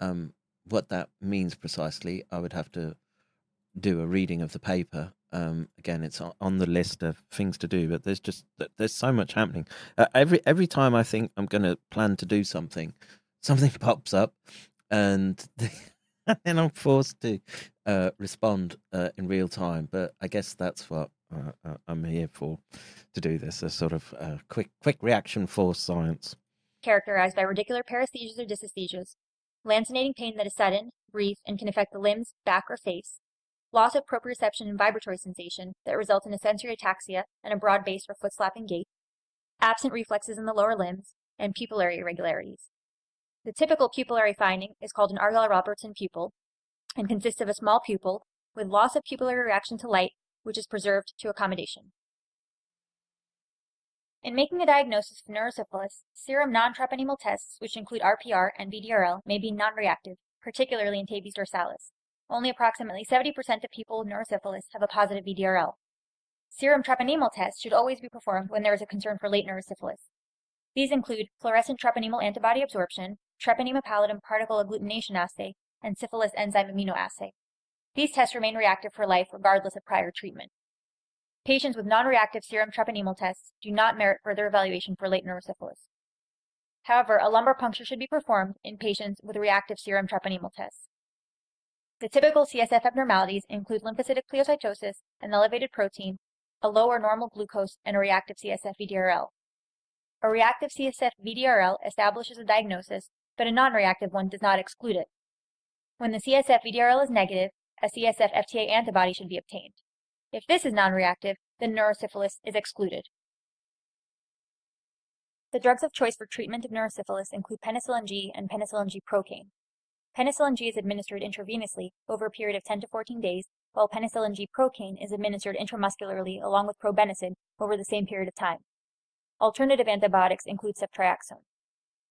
Um, what that means precisely, I would have to do a reading of the paper. Um, again, it's on the list of things to do, but there's just there's so much happening. Uh, every every time I think I'm going to plan to do something, something pops up, and then I'm forced to uh, respond uh, in real time. But I guess that's what uh, uh, I'm here for to do this a sort of uh, quick quick reaction force science. characterized by radicular paresthesias or dysesthesias, lancinating pain that is sudden, brief, and can affect the limbs, back, or face, loss of proprioception and vibratory sensation that results in a sensory ataxia and a broad-based or foot-slapping gait, absent reflexes in the lower limbs, and pupillary irregularities. The typical pupillary finding is called an Argyll-Robertson pupil and consists of a small pupil with loss of pupillary reaction to light which is preserved to accommodation. In making a diagnosis of neurosyphilis, serum non-treponemal tests, which include RPR and VDRL, may be non-reactive, particularly in tabes dorsalis. Only approximately 70% of people with neurosyphilis have a positive VDRL. Serum treponemal tests should always be performed when there is a concern for late neurosyphilis. These include fluorescent treponemal antibody absorption, treponema pallidum particle agglutination assay, and syphilis enzyme immunoassay. These tests remain reactive for life regardless of prior treatment. Patients with non-reactive serum treponemal tests do not merit further evaluation for late neurosyphilis. However, a lumbar puncture should be performed in patients with reactive serum treponemal tests. The typical CSF abnormalities include lymphocytic pleocytosis, an elevated protein, a low or normal glucose, and a reactive CSF VDRL. A reactive CSF VDRL establishes a diagnosis, but a non-reactive one does not exclude it. When the CSF VDRL is negative, a CSF FTA antibody should be obtained. If this is non-reactive, then neurosyphilis is excluded. The drugs of choice for treatment of neurosyphilis include penicillin G and penicillin G procaine. Penicillin G is administered intravenously over a period of 10 to 14 days, while penicillin G procaine is administered intramuscularly along with probenecid over the same period of time. Alternative antibiotics include ceftriaxone.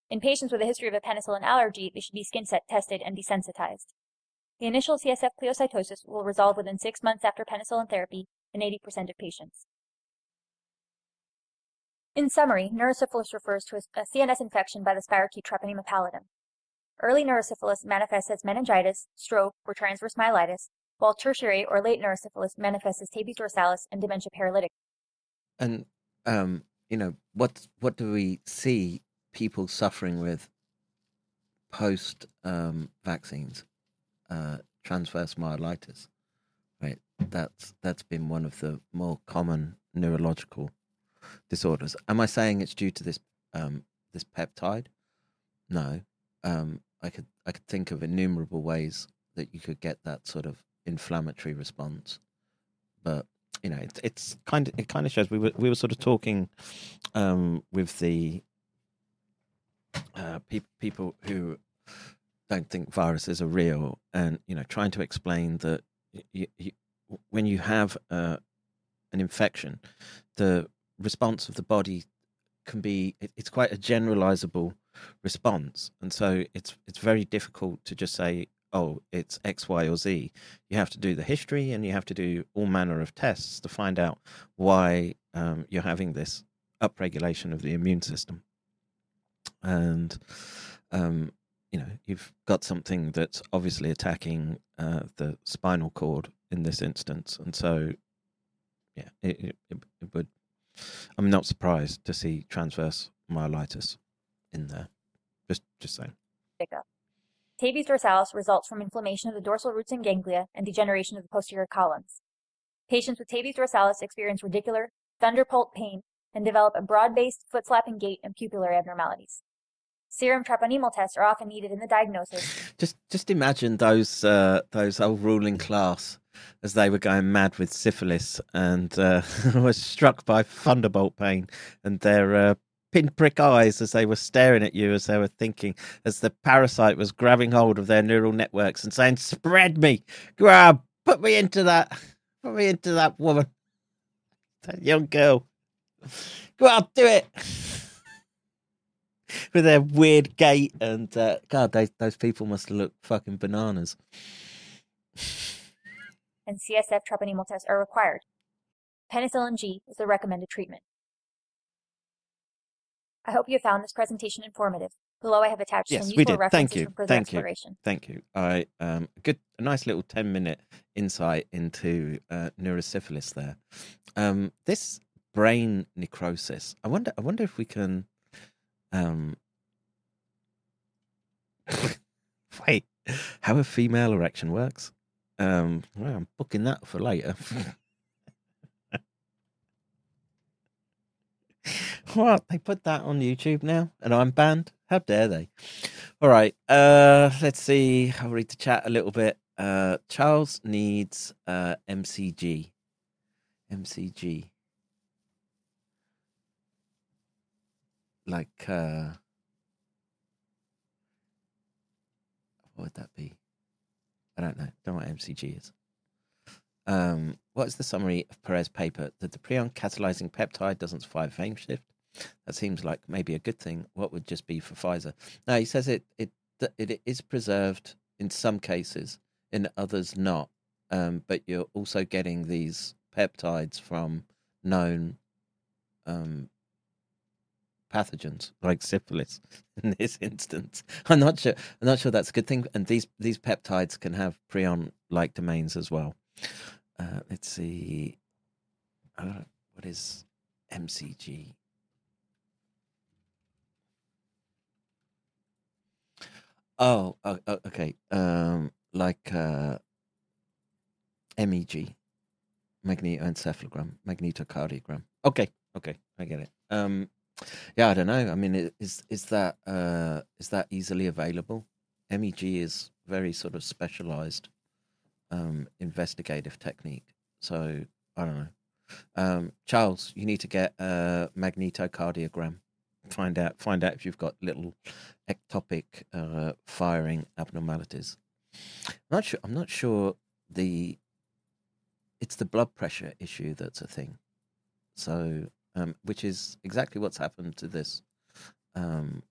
In patients with a history of a penicillin allergy, they should be skin set tested and desensitized. The initial CSF pleocytosis will resolve within six months after penicillin therapy in 80% of patients. In summary, neurosyphilis refers to a CNS infection by the spirochete treponema pallidum. Early neurosyphilis manifests as meningitis, stroke, or transverse myelitis, while tertiary or late neurosyphilis manifests as tabes dorsalis and dementia paralytic. And um, you know what? What do we see people suffering with post um, vaccines? Uh, transverse myelitis, right? That's that's been one of the more common neurological disorders. Am I saying it's due to this um, this peptide? No. Um, I could I could think of innumerable ways that you could get that sort of inflammatory response, but you know, it's it's kind of it kind of shows we were we were sort of talking um, with the uh, pe- people who don't think viruses are real, and you know, trying to explain that when you have uh, an infection, the response of the body can be it, it's quite a generalizable response, and so it's it's very difficult to just say oh, it's X, Y, or Z. You have to do the history and you have to do all manner of tests to find out why um, you're having this upregulation of the immune system. And, um, you know, you've got something that's obviously attacking uh, the spinal cord in this instance. And so, yeah, it, it, it would. I'm not surprised to see transverse myelitis in there. Just, just saying. Pickup. Tabes dorsalis results from inflammation of the dorsal roots and ganglia and degeneration of the posterior columns. Patients with tabes dorsalis experience radicular, thunderbolt pain, and develop a broad-based foot-slapping gait and pupillary abnormalities. Serum treponemal tests are often needed in the diagnosis. Just, just imagine those uh, those old ruling class as they were going mad with syphilis and uh, was struck by thunderbolt pain, and their uh, pinprick eyes as they were staring at you as they were thinking, as the parasite was grabbing hold of their neural networks and saying, Spread me, grab, put me into that, put me into that woman, that young girl. Go on, do it. With their weird gait and uh, God, those those people must look fucking bananas. and CSF treponemal tests are required. Penicillin G is the recommended treatment. I hope you found this presentation informative. Below I have attached yes, some useful we did. references Thank you. for further Thank exploration. you. Thank you. I um good a nice little ten minute insight into uh, neurosyphilis there. Um this brain necrosis. I wonder I wonder if we can um wait, how a female erection works. Um well, I'm booking that for later. What? They put that on YouTube now and I'm banned? How dare they? All right. Uh let's see. I'll read the chat a little bit. Uh Charles needs uh MCG. MCG. Like uh what would that be? I don't know. Don't know what MCG is. Um, what is the summary of Perez paper? That the prion catalyzing peptide doesn't survive frame shift. That seems like maybe a good thing. What would just be for Pfizer? No, he says it it it is preserved in some cases, in others not. Um, but you're also getting these peptides from known um, pathogens like syphilis in this instance. I'm not sure. I'm not sure that's a good thing. And these these peptides can have prion like domains as well. Uh, let's see. Uh, what is MCG? Oh, oh, okay. Um, like uh, MEG, magnetoencephalogram, magnetocardiogram. Okay, okay, I get it. Um, yeah, I don't know. I mean, is is that uh, is that easily available? MEG is very sort of specialized um, investigative technique. So I don't know. Um, Charles, you need to get a magnetocardiogram. Find out find out if you've got little ectopic uh, firing abnormalities. I'm not sure. I'm not sure the. It's the blood pressure issue that's a thing. So, um, which is exactly what's happened to this. Um,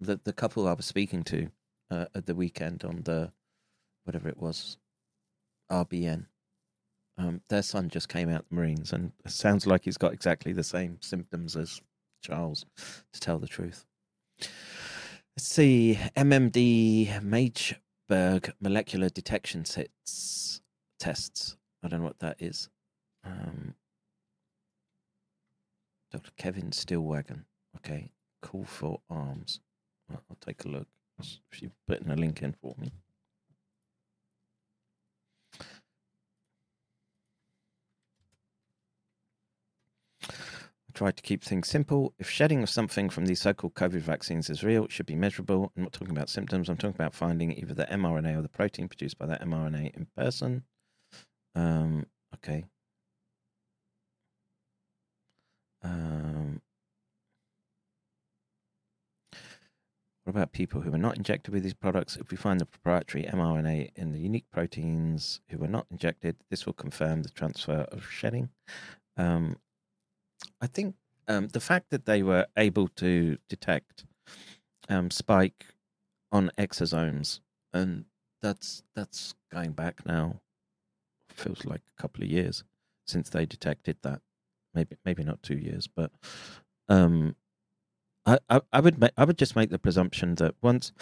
the the couple I was speaking to uh, at the weekend on the whatever it was, RBN. Um, their son just came out the Marines, and it sounds like he's got exactly the same symptoms as Charles, to tell the truth. Let's see, MMD Mageberg molecular detection tests. I don't know what that is. Um, Dr. Kevin Stillwagon. Okay, call for arms. Well, I'll take a look. She's putting a link in for me. Tried to keep things simple. If shedding of something from these so called COVID vaccines is real, it should be measurable. I'm not talking about symptoms, I'm talking about finding either the mRNA or the protein produced by that mRNA in person. Um, okay. Um, what about people who are not injected with these products? If we find the proprietary mRNA in the unique proteins who were not injected, this will confirm the transfer of shedding. Um, I think um, the fact that they were able to detect um, spike on exosomes, and that's that's going back now, feels like a couple of years since they detected that. Maybe maybe not two years, but um, I, I, I would make, I would just make the presumption that once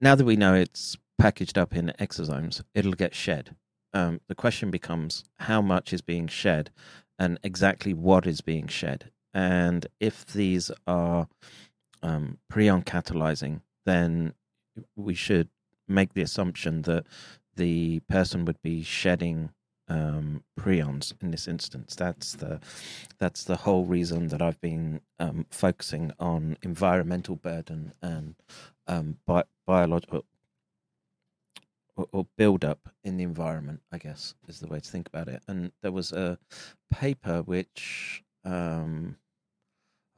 now that we know it's packaged up in exosomes, it'll get shed. Um, the question becomes how much is being shed and exactly what is being shed. And if these are um, prion catalyzing, then we should make the assumption that the person would be shedding um, prions in this instance. That's the that's the whole reason that I've been um, focusing on environmental burden and um, bi- biological or, or build up in the environment, I guess is the way to think about it. And there was a paper which um,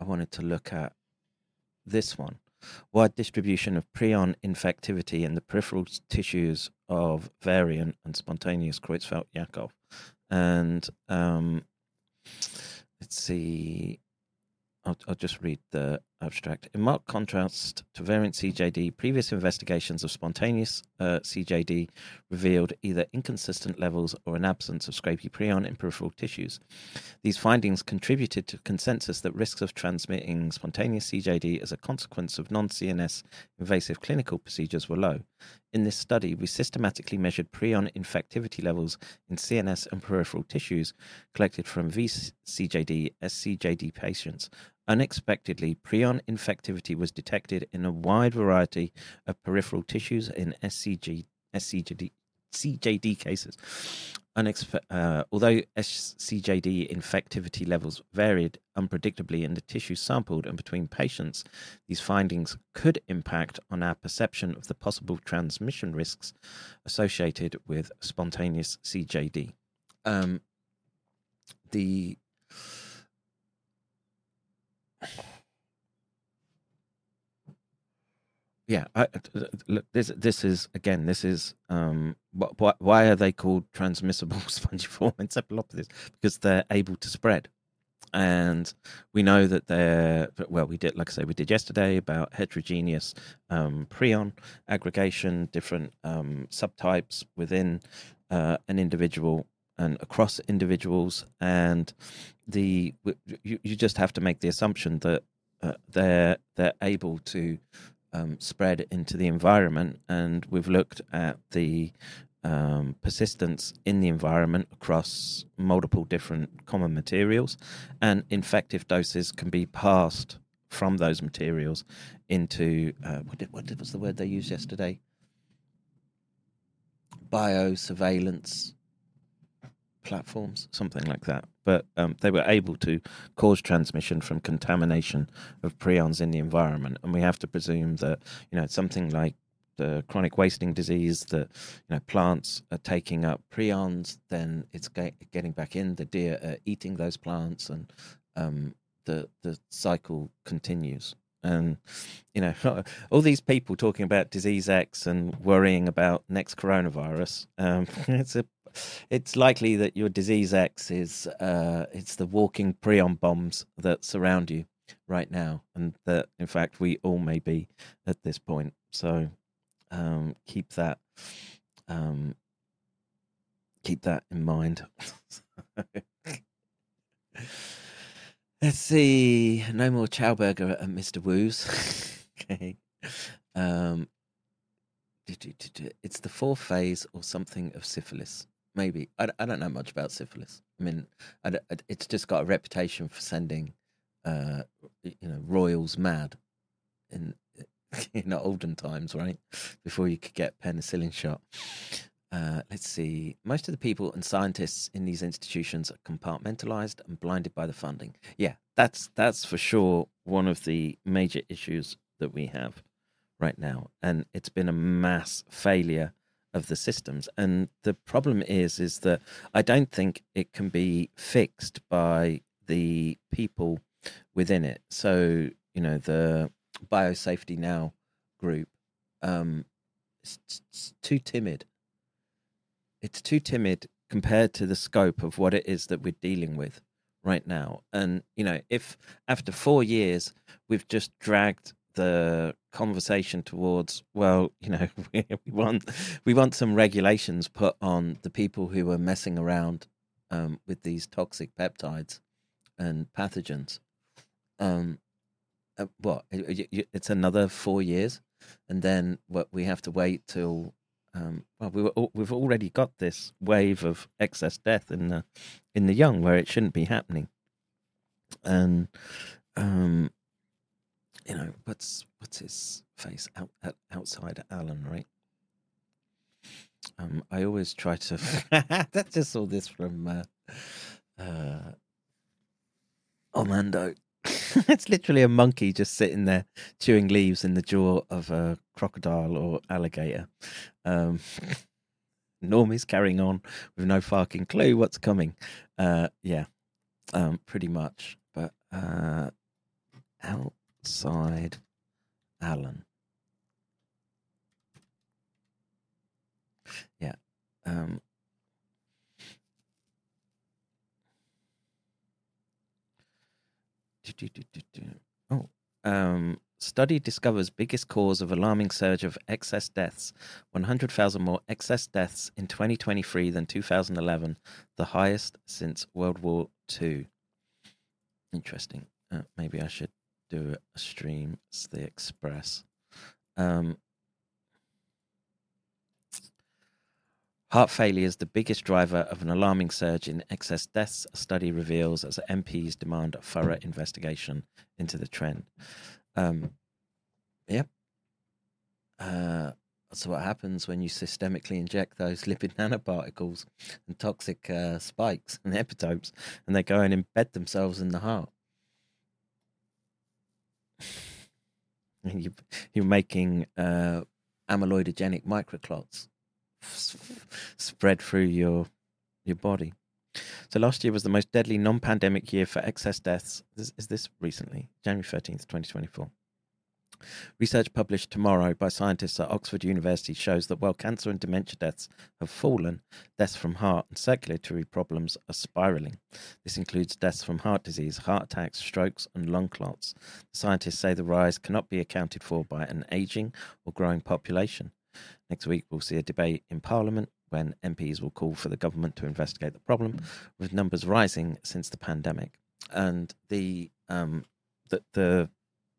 I wanted to look at this one wide distribution of prion infectivity in the peripheral tissues of variant and spontaneous Creutzfeldt Jakob. And um, let's see, I'll, I'll just read the abstract. In marked contrast to variant CJD, previous investigations of spontaneous uh, CJD revealed either inconsistent levels or an absence of scrapie prion in peripheral tissues. These findings contributed to consensus that risks of transmitting spontaneous CJD as a consequence of non CNS invasive clinical procedures were low. In this study, we systematically measured prion infectivity levels in CNS and peripheral tissues collected from VCJD SCJD patients Unexpectedly, prion infectivity was detected in a wide variety of peripheral tissues in SCG, SCJD, CJD cases. Unexpe- uh, although SCJD infectivity levels varied unpredictably in the tissue sampled and between patients, these findings could impact on our perception of the possible transmission risks associated with spontaneous CJD. Um, the yeah, I, look, this this is again, this is um, why, why are they called transmissible spongiform encephalopathies? Because they're able to spread, and we know that they're well. We did, like I say, we did yesterday about heterogeneous um, prion aggregation, different um, subtypes within uh, an individual and across individuals, and the you, you just have to make the assumption that uh, they're they're able to um, spread into the environment, and we've looked at the um, persistence in the environment across multiple different common materials, and infective doses can be passed from those materials into uh, what, did, what was the word they used yesterday? Biosurveillance platforms, something like that. But um, they were able to cause transmission from contamination of prions in the environment, and we have to presume that you know something like the chronic wasting disease that you know plants are taking up prions, then it's getting back in. The deer are eating those plants, and um, the the cycle continues. And you know, all these people talking about disease X and worrying about next coronavirus. Um, it's a it's likely that your disease X is uh, it's the walking prion bombs that surround you right now, and that in fact we all may be at this point. So um, keep that um, keep that in mind. Let's see. No more Chowburger at Mr. Woo's. okay. Um, it's the fourth phase or something of syphilis maybe I, I don't know much about syphilis. I mean, I, it's just got a reputation for sending, uh, you know, royals mad in in olden times, right? Before you could get penicillin shot. Uh, let's see. Most of the people and scientists in these institutions are compartmentalized and blinded by the funding. Yeah, that's that's for sure one of the major issues that we have right now, and it's been a mass failure of the systems. And the problem is, is that I don't think it can be fixed by the people within it. So you know, the Biosafety Now group, um, it's, too timid. It's too timid compared to the scope of what it is that we're dealing with right now. And you know, if after four years we've just dragged the conversation towards well you know we, want we want some regulations put on the people who are messing around um, with these toxic peptides and pathogens. Um uh, what it's another four years and then what we have to wait till um, well we were, we've already got this wave of excess death in the in the young where it shouldn't be happening. And um you know, what's what's his face out, out outside Alan, right? Um, I always try to. That's just all this from uh, uh, Orlando. it's literally a monkey just sitting there chewing leaves in the jaw of a crocodile or alligator. Um, Normie's carrying on with no fucking clue what's coming. Uh, yeah, um, pretty much. But uh, out outside Alan. Yeah. Um, oh, um, study discovers biggest cause of alarming surge of excess deaths 100,000 more excess deaths in 2023 than 2011, the highest since World War II. Interesting. Uh, maybe I should do a stream. It's the Express. Um, Heart failure is the biggest driver of an alarming surge in excess deaths, a study reveals as MPs demand a thorough investigation into the trend. Um, yep. Uh, so what happens when you systemically inject those lipid nanoparticles and toxic uh, spikes and epitopes, and they go and embed themselves in the heart? you, you're making uh, amyloidogenic microclots spread through your your body. So last year was the most deadly non-pandemic year for excess deaths. Is, is this recently? January 13th, 2024. Research published tomorrow by scientists at Oxford University shows that while cancer and dementia deaths have fallen, deaths from heart and circulatory problems are spiraling. This includes deaths from heart disease, heart attacks, strokes, and lung clots. Scientists say the rise cannot be accounted for by an aging or growing population. Next week, we'll see a debate in Parliament when MPs will call for the government to investigate the problem, with numbers rising since the pandemic. And the um, the, the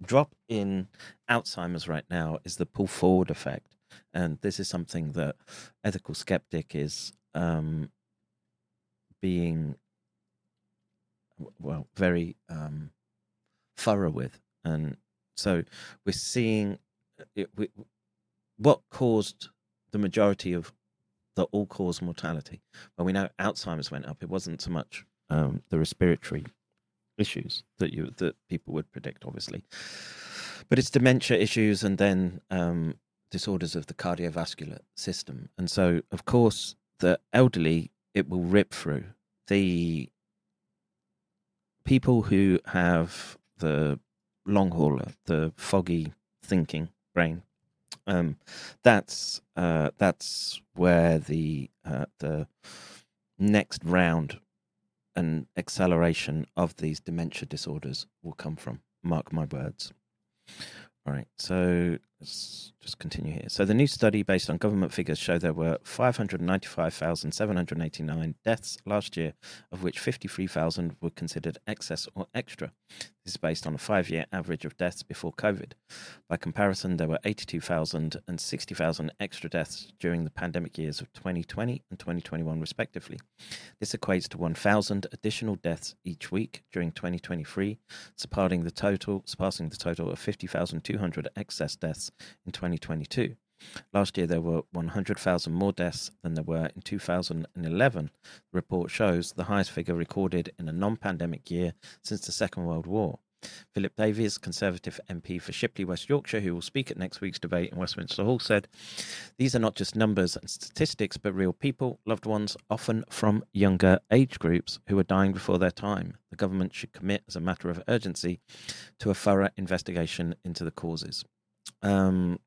drop in Alzheimer's right now is the pull forward effect, and this is something that ethical skeptic is um, being well very um, thorough with, and so we're seeing it, we, what caused the majority of the all cause mortality. When we know Alzheimer's went up, it wasn't so much um, the respiratory issues that you that people would predict, obviously, but it's dementia issues and then um, disorders of the cardiovascular system. And so, of course, the elderly it will rip through the people who have the long hauler, the foggy thinking brain. Um, that's uh, that's where the uh, the next round and acceleration of these dementia disorders will come from. Mark my words. All right, so let's just continue here. So, the new study, based on government figures, show there were 595,789 deaths last year, of which 53,000 were considered excess or extra. This is based on a five year average of deaths before COVID. By comparison, there were 82,000 and 60,000 extra deaths during the pandemic years of 2020 and 2021, respectively. This equates to 1,000 additional deaths each week during 2023, surpassing the total, surpassing the total of 50,200 excess deaths in 2022. Last year, there were 100,000 more deaths than there were in 2011. The report shows the highest figure recorded in a non pandemic year since the Second World War. Philip Davies, Conservative MP for Shipley, West Yorkshire, who will speak at next week's debate in Westminster Hall, said, These are not just numbers and statistics, but real people, loved ones, often from younger age groups, who are dying before their time. The government should commit, as a matter of urgency, to a thorough investigation into the causes. Um,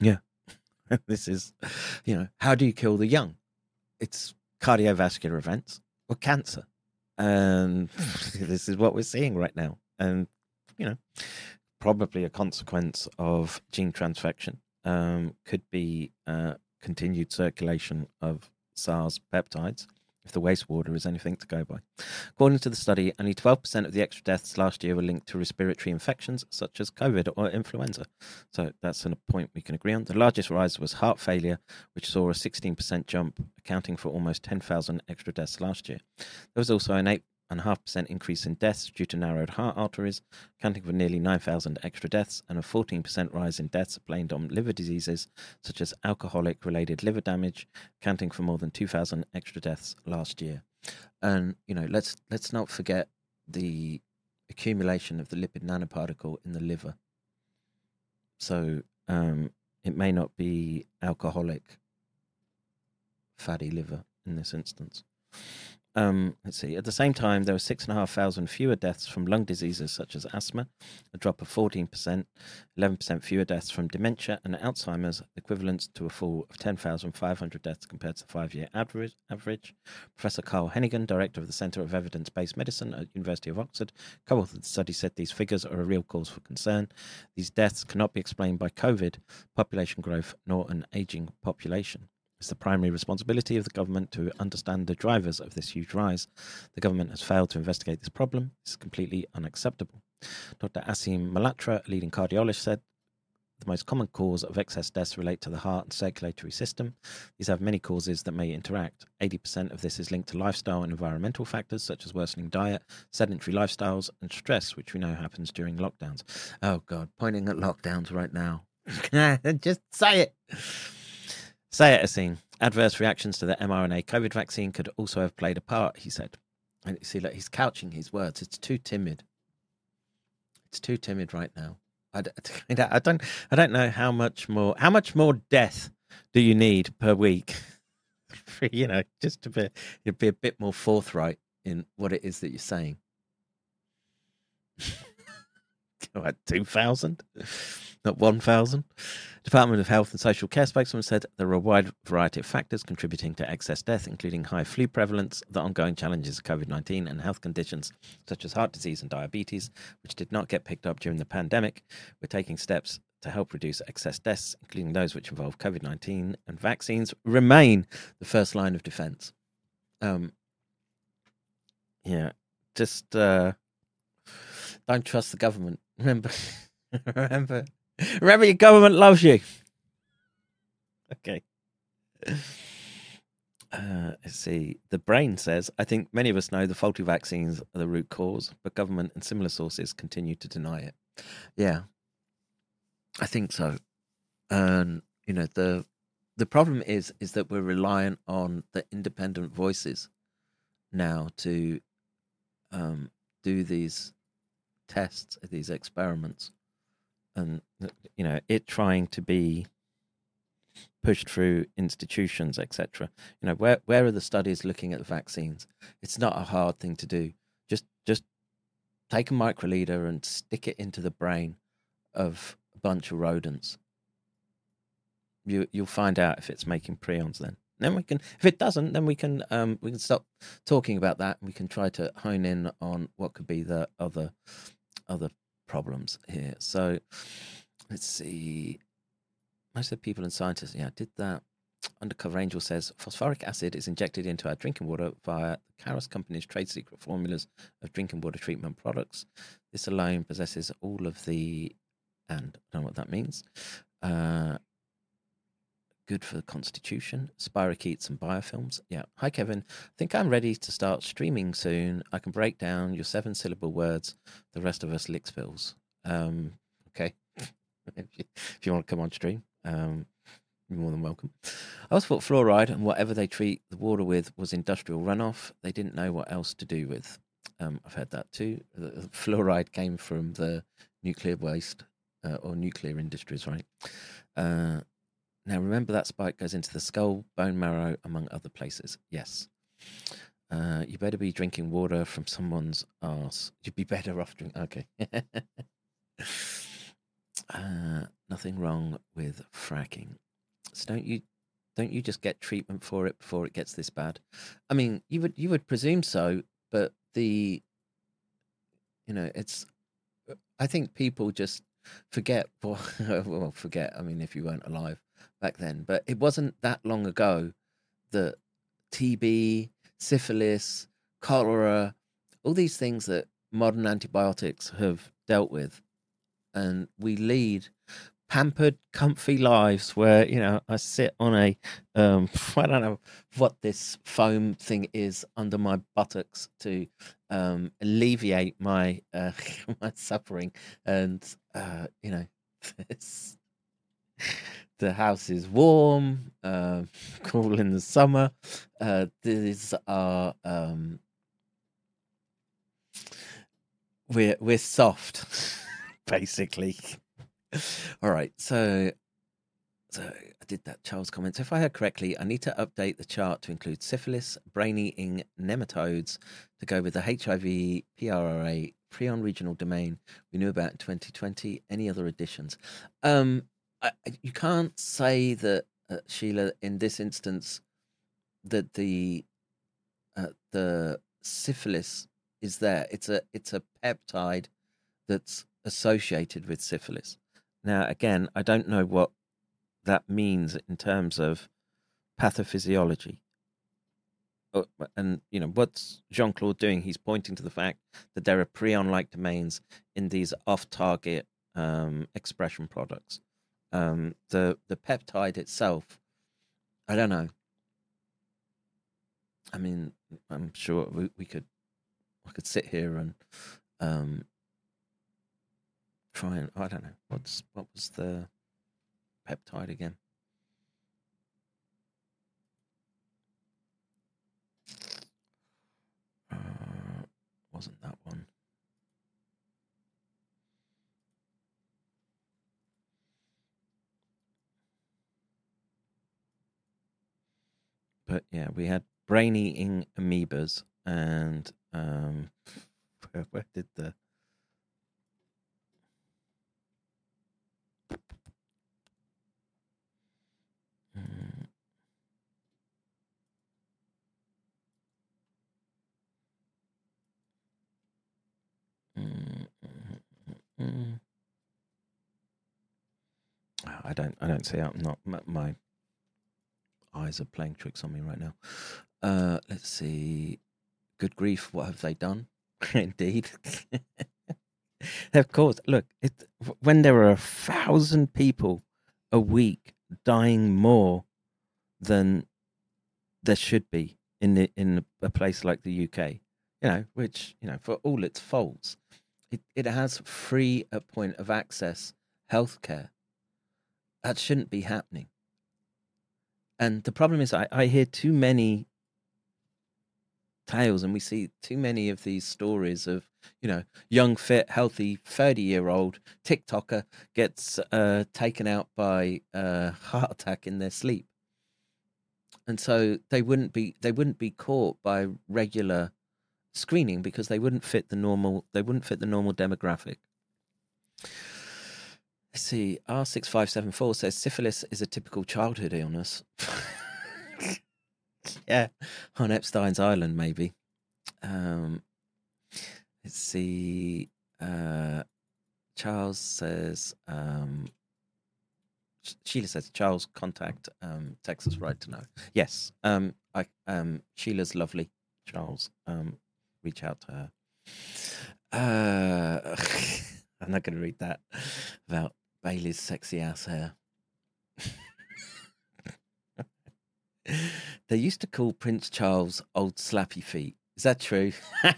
yeah, this is, you know, how do you kill the young? It's cardiovascular events or cancer. And this is what we're seeing right now. And, you know, probably a consequence of gene transfection um, could be uh, continued circulation of SARS peptides if the wastewater is anything to go by. According to the study, only 12% of the extra deaths last year were linked to respiratory infections such as COVID or influenza. So that's a point we can agree on. The largest rise was heart failure, which saw a 16% jump, accounting for almost 10,000 extra deaths last year. There was also an 8 and a half percent increase in deaths due to narrowed heart arteries, accounting for nearly 9,000 extra deaths, and a 14% rise in deaths blamed on liver diseases such as alcoholic related liver damage, accounting for more than 2,000 extra deaths last year. And, you know, let's, let's not forget the accumulation of the lipid nanoparticle in the liver. So um, it may not be alcoholic fatty liver in this instance. Um, let's see. At the same time, there were six and a half thousand fewer deaths from lung diseases such as asthma, a drop of 14%, 11% fewer deaths from dementia and Alzheimer's, equivalent to a fall of 10,500 deaths compared to the five year average, average. Professor Carl Heneghan, director of the Centre of Evidence Based Medicine at University of Oxford, co authored the study, said these figures are a real cause for concern. These deaths cannot be explained by COVID, population growth, nor an aging population. It's the primary responsibility of the government to understand the drivers of this huge rise. The government has failed to investigate this problem. Is completely unacceptable. Dr. Aseem Malhotra, a leading cardiologist, said the most common cause of excess deaths relate to the heart and circulatory system. These have many causes that may interact. 80% of this is linked to lifestyle and environmental factors such as worsening diet, sedentary lifestyles, and stress, which we know happens during lockdowns. Oh, God, pointing at lockdowns right now. Just say it. Say it, Aseem. Adverse reactions to the mRNA COVID vaccine could also have played a part, he said. And you see, like he's couching his words. It's too timid. It's too timid right now. I, I don't, I don't know how much more, how much more death do you need per week? For, you know, just to be, be a bit more forthright in what it is that you're saying. What, 2,000? Not 1,000? Department of Health and Social Care spokesman said there are a wide variety of factors contributing to excess death, including high flu prevalence, the ongoing challenges of COVID 19, and health conditions such as heart disease and diabetes, which did not get picked up during the pandemic. We're taking steps to help reduce excess deaths, including those which involve COVID 19, and vaccines remain the first line of defense. Um, yeah, just uh, don't trust the government. Remember, remember, remember, your government loves you. Okay. Uh, let's see. The brain says, I think many of us know the faulty vaccines are the root cause, but government and similar sources continue to deny it. Yeah, I think so. And you know the the problem is is that we're reliant on the independent voices now to um, do these tests, these experiments, and you know it trying to be pushed through institutions, etc. You know where where are the studies looking at the vaccines? It's not a hard thing to do. Just just take a microliter and stick it into the brain of a bunch of rodents. You you'll find out if it's making prions then. Then we can, if it doesn't, then we can um, we can stop talking about that. And we can try to hone in on what could be the other other problems here. So let's see. Most of the people and scientists, yeah, did that. Undercover Angel says phosphoric acid is injected into our drinking water via the Carus company's trade secret formulas of drinking water treatment products. This alone possesses all of the, and I don't know what that means. Uh, good for the constitution. Spirochetes and biofilms. Yeah. Hi, Kevin. I think I'm ready to start streaming soon. I can break down your seven syllable words. The rest of us licks spills. Um, okay. if, you, if you want to come on stream, um, you're more than welcome. I also thought fluoride and whatever they treat the water with was industrial runoff. They didn't know what else to do with. Um, I've heard that too. The fluoride came from the nuclear waste uh, or nuclear industries, right? Uh, now, remember that spike goes into the skull, bone marrow, among other places. Yes. Uh, you better be drinking water from someone's ass. You'd be better off drinking. Okay. uh, nothing wrong with fracking. So don't you don't you just get treatment for it before it gets this bad? I mean, you would you would presume so, but the you know it's I think people just forget well forget. I mean, if you weren't alive back then, but it wasn't that long ago that TB, syphilis, cholera, all these things that modern antibiotics have dealt with, and we lead pampered, comfy lives where you know I sit on a um, I don't know what this foam thing is under my buttocks to um, alleviate my uh, my suffering, and uh, you know this the house is warm, uh, cool in the summer. Uh, these are um, we're we're soft, basically. All right, so so I did that Charles comments. If I heard correctly, I need to update the chart to include syphilis, brain-eating nematodes to go with the HIV, PRRA, prion regional domain we knew about in 2020. Any other additions? Um, I, you can't say that uh, Sheila in this instance that the uh, the syphilis is there. It's a it's a peptide that's associated with syphilis. Now, again, I don't know what that means in terms of pathophysiology. Oh, and you know what's Jean Claude doing? He's pointing to the fact that there are prion-like domains in these off-target um, expression products um, the the peptide itself, I don't know. I mean, I'm sure we, we could I could sit here and um, try and I don't know what's what was the peptide again. Uh, wasn't that one? But yeah, we had brain eating amoebas, and um, where, where did the mm. Mm, mm, oh, I don't. I don't see. I'm not my eyes are playing tricks on me right now. Uh, let's see. Good grief! What have they done? Indeed. of course. Look, it, when there are a thousand people a week dying more than there should be in the, in a place like the UK, you know, which you know, for all its faults, it, it has free at point of access healthcare. That shouldn't be happening. And the problem is, I, I hear too many tales and we see too many of these stories of you know young fit healthy 30 year old tiktoker gets uh, taken out by a heart attack in their sleep. And so they wouldn't be they wouldn't be caught by regular screening because they wouldn't fit the normal they wouldn't fit the normal demographic let's see r6574 says syphilis is a typical childhood illness yeah, on Epstein's Island, maybe. Um, let's see. Uh, Charles says. Um, Sheila says Charles contact um, Texas Right to Know. Yes, um, I um, Sheila's lovely. Charles, um, reach out to her. Uh, I'm not going to read that about Bailey's sexy ass hair. They used to call Prince Charles Old Slappy Feet. Is that true?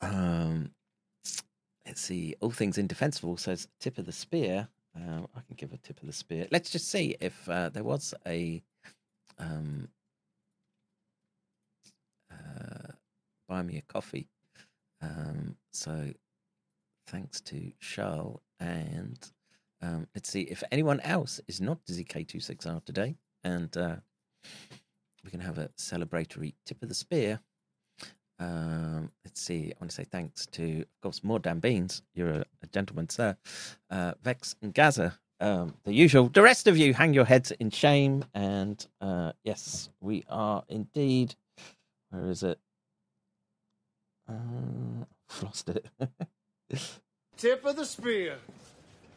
um, let's see. All things indefensible says tip of the spear. Uh, I can give a tip of the spear. Let's just see if uh, there was a um, uh, buy me a coffee. Um, so thanks to Charles and um, let's see if anyone else is not Dizzy K26R today, and uh, we can have a celebratory tip of the spear. Um, let's see. I want to say thanks to, of course, more damn beans. You're a, a gentleman, sir. Uh, Vex and Gaza, um, the usual. The rest of you, hang your heads in shame. And uh, yes, we are indeed. Where is it? Uh, lost it. Tip of the spear.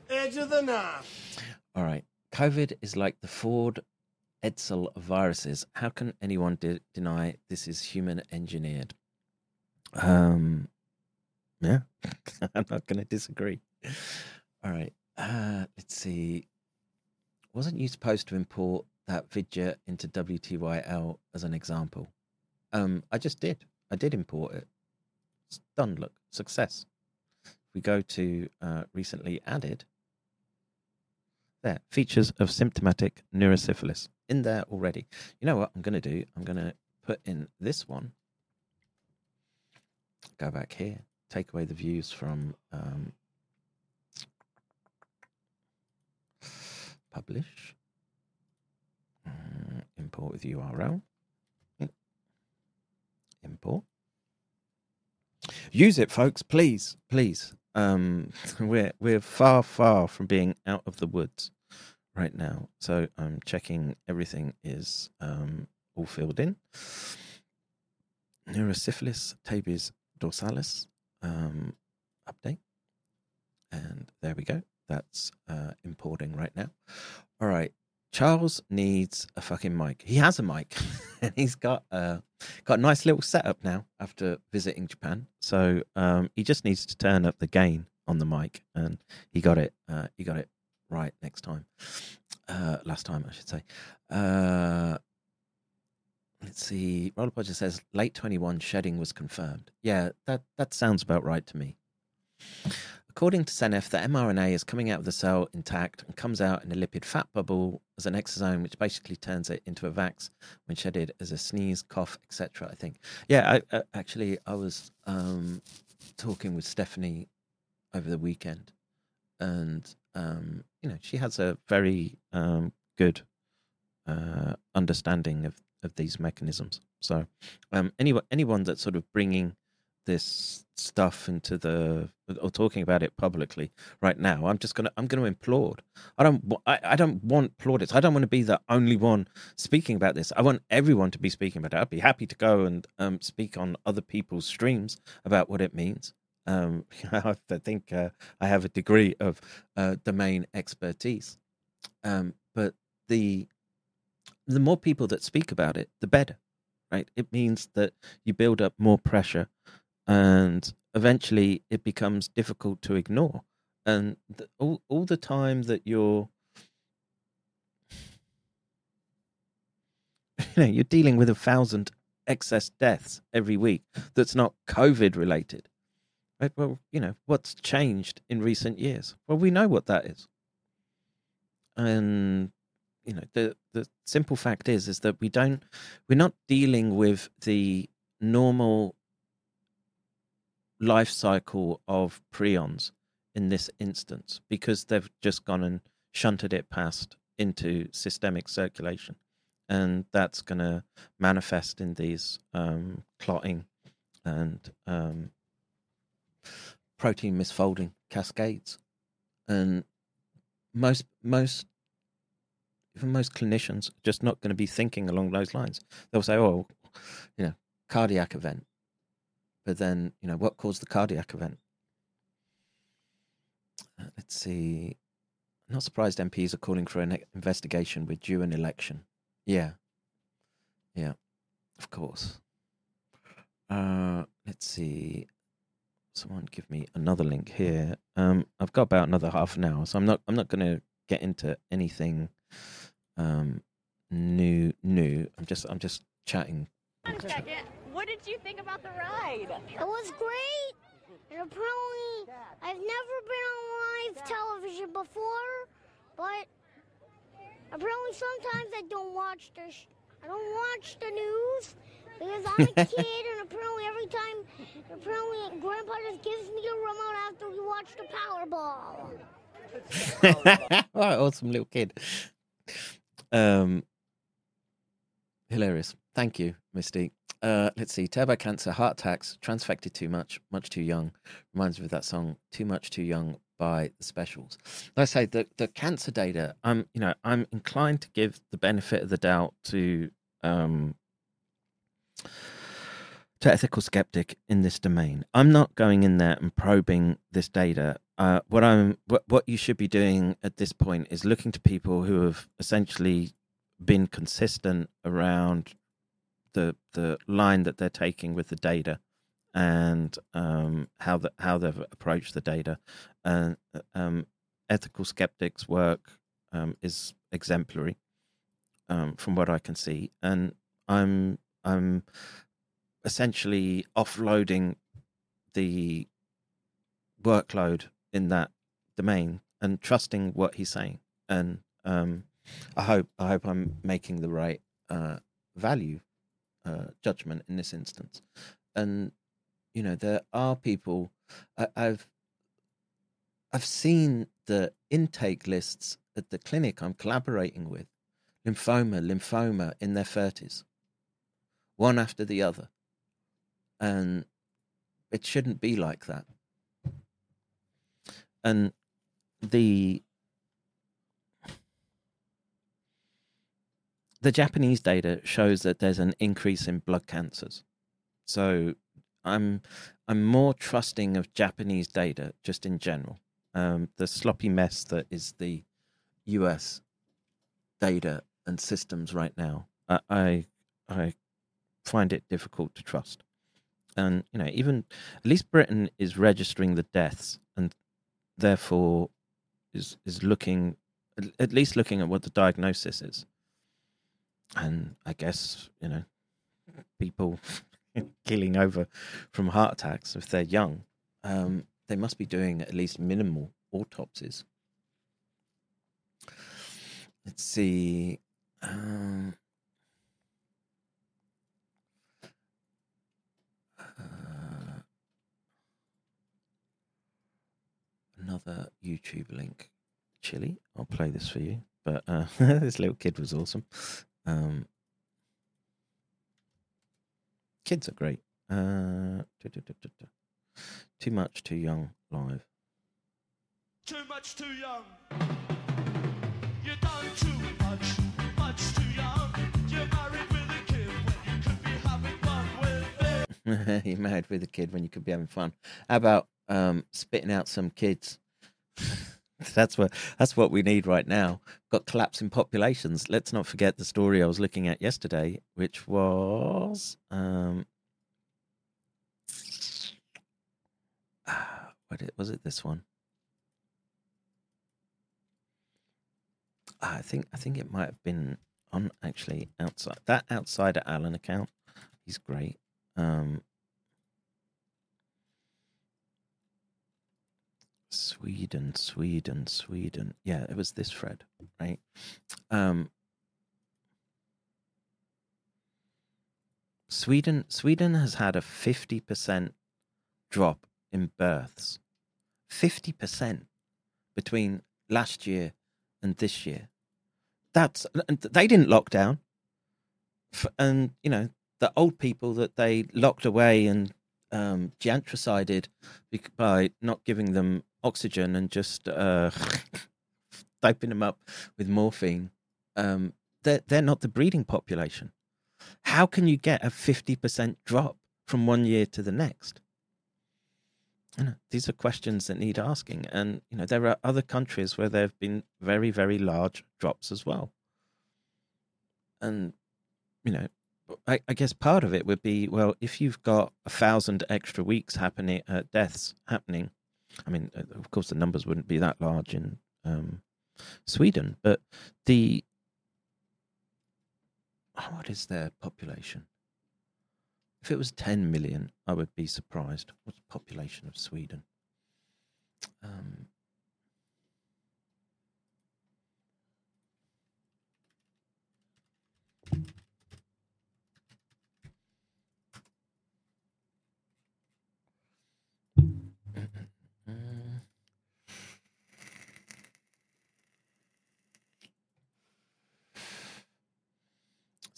Edge of the knife. All right. COVID is like the Ford Edsel viruses. How can anyone de- deny this is human engineered? Um, yeah, I'm not going to disagree. All right. Uh, let's see. Wasn't you supposed to import that vidya into WTYL as an example? Um, I just did. I did import it. Done. Look, success. We go to uh, recently added, there, features of symptomatic neurosyphilis in there already. You know what I'm going to do? I'm going to put in this one. Go back here, take away the views from um, publish, uh, import with URL, import. Use it, folks, please, please. Um, we're we're far, far from being out of the woods right now. So I'm checking everything is um, all filled in. Neurosyphilis tabes dorsalis um, update, and there we go. That's uh, importing right now. All right, Charles needs a fucking mic. He has a mic, and he's got a got a nice little setup now after visiting Japan. So um, he just needs to turn up the gain on the mic, and he got it. Uh, he got it right next time. Uh, last time, I should say. Uh, let's see. Roller Podger says late twenty one shedding was confirmed. Yeah, that that sounds about right to me. According to Seneff, the mRNA is coming out of the cell intact and comes out in a lipid fat bubble as an exosome, which basically turns it into a vax when shedded as a sneeze, cough, etc. I think. Yeah, I, uh, actually, I was um, talking with Stephanie over the weekend, and um, you know, she has a very um, good uh, understanding of of these mechanisms. So, um, anyone anyone that's sort of bringing this stuff into the or talking about it publicly right now i'm just gonna i'm gonna implode. I don't i, I don't want plaudits. I don't want to be the only one speaking about this. I want everyone to be speaking about it. I'd be happy to go and um, speak on other people's streams about what it means. Um, I think uh, I have a degree of uh, domain expertise, um, but the the more people that speak about it, the better, right? It means that you build up more pressure, and eventually it becomes difficult to ignore. And the, all all the time that you're you know you're dealing with a thousand excess deaths every week that's not covid related right? Well you know what's changed in recent years? Well we know what that is. And you know the the simple fact is is that we don't we're not dealing with the normal life cycle of prions in this instance because they've just gone and shunted it past into systemic circulation and that's going to manifest in these um, clotting and um, protein misfolding cascades. And most most even most clinicians are just not going to be thinking along those lines. They'll say, "Oh, you know, cardiac event," but then you know what caused the cardiac event? Uh, let's see. not surprised MPs are calling for an investigation with due an election. Yeah. Yeah. Of course. Uh, let's see. Someone give me another link here. Um, I've got about another half an hour, so I'm not. I'm not going to get into anything um, new. New. I'm just. I'm just chatting. What did you think about the ride? It was great. And apparently, I've never been on live television before, but apparently sometimes I don't watch the sh- I don't watch the news because I'm a kid, and apparently every time, apparently Grandpa just gives me a remote after we watch the Powerball. what awesome little kid. Um, hilarious. Thank you, Misty. Uh, let's see. Turbo cancer, heart attacks, transfected too much, much too young. Reminds me of that song, "Too Much Too Young" by the Specials. Like I say the the cancer data. I'm you know I'm inclined to give the benefit of the doubt to um to ethical skeptic in this domain. I'm not going in there and probing this data. Uh, what I'm what, what you should be doing at this point is looking to people who have essentially been consistent around the the line that they're taking with the data and um, how the, how they've approached the data. And um, ethical skeptics' work um, is exemplary um, from what I can see, and I'm I'm essentially offloading the workload in that domain and trusting what he's saying. And um, I hope I hope I'm making the right uh, value uh, judgment in this instance. And you know, there are people I, I've I've seen the intake lists at the clinic I'm collaborating with, lymphoma, lymphoma in their thirties, one after the other, and it shouldn't be like that. And the the Japanese data shows that there's an increase in blood cancers. So I'm I'm more trusting of Japanese data just in general. Um, the sloppy mess that is the U.S. data and systems right now, I, I I find it difficult to trust. And you know, even at least Britain is registering the deaths, and therefore is is looking at least looking at what the diagnosis is. And I guess you know, people killing over from heart attacks if they're young, um, they must be doing at least minimal autopsies. Let's see. Um, uh, another YouTube link. Chili. I'll play this for you. But uh, this little kid was awesome. Um, kids are great. Uh, too much, too young. Live. Too much too young. You done too much, much too young. You're married with a kid when you could be having fun with You're married with a kid when you could be having fun. How about um, spitting out some kids? that's what that's what we need right now. Got collapsing populations. Let's not forget the story I was looking at yesterday, which was um, what it, was it? This one? I think I think it might have been on actually outside that outsider Alan account. He's great. Um, Sweden, Sweden, Sweden. Yeah, it was this Fred, right? Um, Sweden, Sweden has had a fifty percent drop in births. Fifty percent between last year and this year. That's they didn't lock down, and you know the old people that they locked away and um, giantricided by not giving them oxygen and just uh, doping them up with morphine. Um, they're they're not the breeding population. How can you get a fifty percent drop from one year to the next? You know, these are questions that need asking, and you know there are other countries where there have been very very large drops as well. And you know, I, I, guess part of it would be well, if you've got a thousand extra weeks happening, uh, deaths happening. I mean, uh, of course, the numbers wouldn't be that large in um, Sweden, but the what is their population? If it was 10 million, I would be surprised. What's the population of Sweden? Um,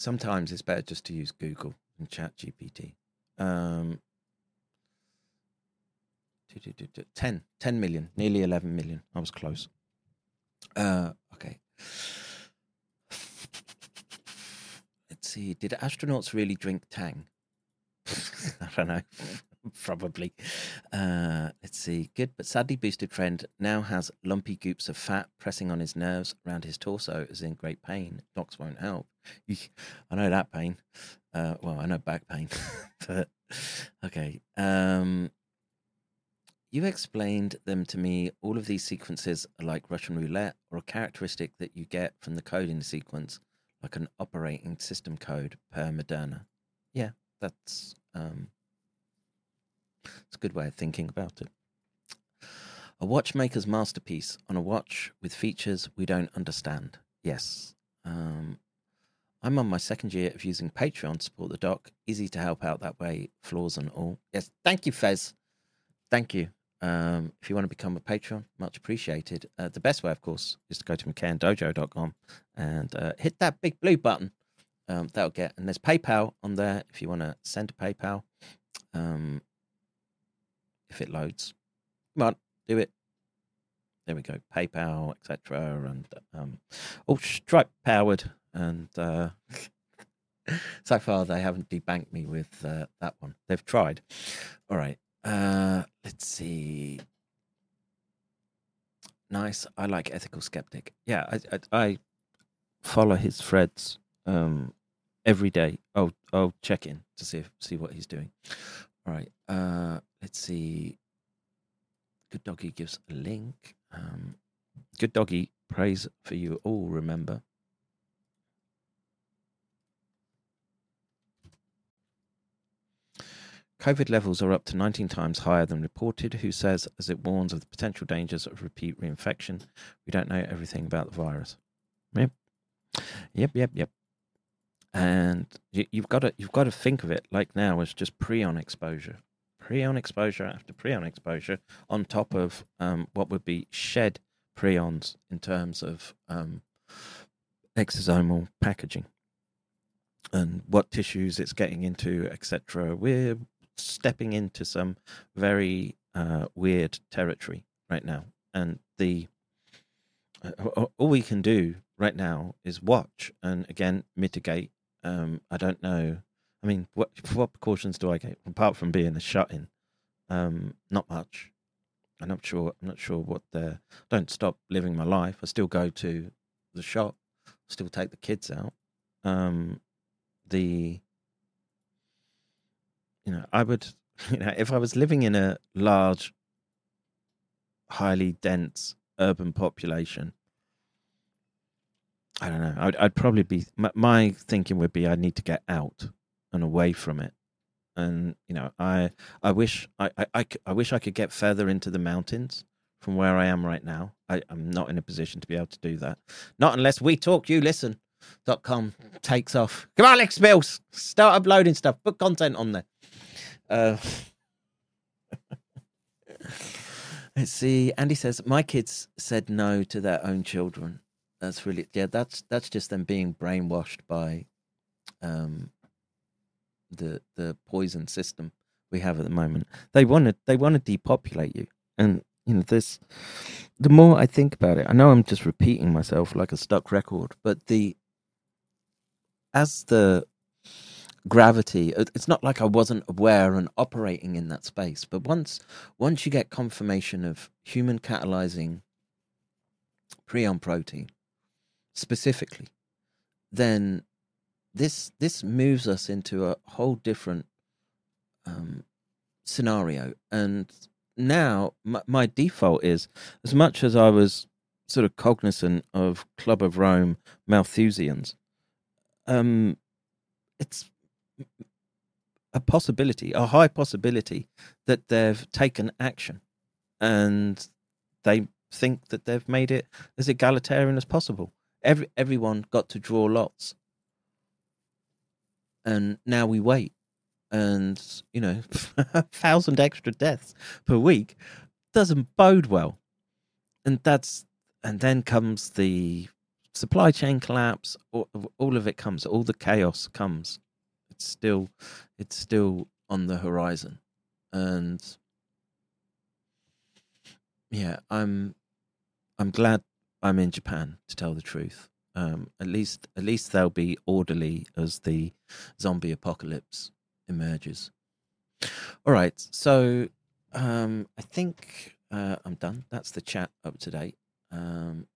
sometimes it's better just to use Google and Chat GPT. Um, 10, 10 million, nearly 11 million. I was close. Uh, okay. Let's see. Did astronauts really drink Tang? I don't know. Probably. Uh, let's see. Good, but sadly boosted friend now has lumpy goops of fat pressing on his nerves around his torso, is in great pain. Docs won't help. I know that pain. Uh, well, I know back pain, but okay. Um, you explained them to me. All of these sequences are like Russian roulette, or a characteristic that you get from the coding sequence, like an operating system code per Moderna. Yeah, that's um, it's a good way of thinking about it. A watchmaker's masterpiece on a watch with features we don't understand. Yes. Um, I'm on my second year of using Patreon to support the doc. Easy to help out that way, flaws and all. Yes, thank you, Fez. Thank you. Um, if you want to become a patron, much appreciated. Uh, the best way, of course, is to go to mccairndojo.com and uh, hit that big blue button. Um, that'll get, and there's PayPal on there if you want to send a PayPal. Um, if it loads. Come on, do it. There we go. PayPal, etc. And um, all Stripe powered. And uh, so far, they haven't debanked me with uh, that one. They've tried. All right. Uh, let's see. Nice. I like ethical skeptic. Yeah, I, I, I follow his threads um, every day. Oh, I'll check in to see if, see what he's doing. All right. Uh, let's see. Good Doggy gives a link. Um, Good Doggy prays for you all, remember. COVID levels are up to 19 times higher than reported. Who says, as it warns of the potential dangers of repeat reinfection, we don't know everything about the virus. Yep, yep, yep, yep. And you, have got to you've got to think of it like now as just prion exposure prion exposure after prion exposure on top of um, what would be shed prions in terms of um, exosomal packaging and what tissues it's getting into, etc. We're stepping into some very uh, weird territory right now, and the uh, all we can do right now is watch and again mitigate. Um, I don't know I mean, what what precautions do I get apart from being a shut in? Um, not much. I'm not sure. I'm not sure what the. Don't stop living my life. I still go to the shop. Still take the kids out. Um, the. You know, I would. You know, if I was living in a large, highly dense urban population, I don't know. I'd, I'd probably be. My, my thinking would be I need to get out and away from it. And you know i i wish i i i wish i could get further into the mountains from where i am right now. I, i'm not in a position to be able to do that. Not unless we talk you listen. Dot com takes off. Come on alex mills. Start uploading stuff. Put content on there. Uh let's see. Andy says my kids said no to their own children that's really yeah that's that's just them being brainwashed by um the the poison system we have at the moment. They want to they want to depopulate you, and you know this. The more I think about it, I know I'm just repeating myself like a stuck record, but the as the gravity it's not like i wasn't aware and operating in that space but once once you get confirmation of human catalyzing prion protein specifically then this this moves us into a whole different um, scenario. And now my, my default is as much as I was sort of cognizant of Club of Rome Malthusians, um, it's a possibility, a high possibility that they've taken action and they think that they've made it as egalitarian as possible. Every everyone got to draw lots. And now we wait. And you know a thousand extra deaths per week doesn't bode well. And that's and then comes the supply chain collapse. All, all of it comes all the chaos comes. It's still it's still on the horizon. And yeah i'm i'm glad i'm in japan to tell the truth um, at least, at least they'll be orderly as the zombie apocalypse emerges. All right, so um, I think uh, I'm done. That's the chat up to date, um,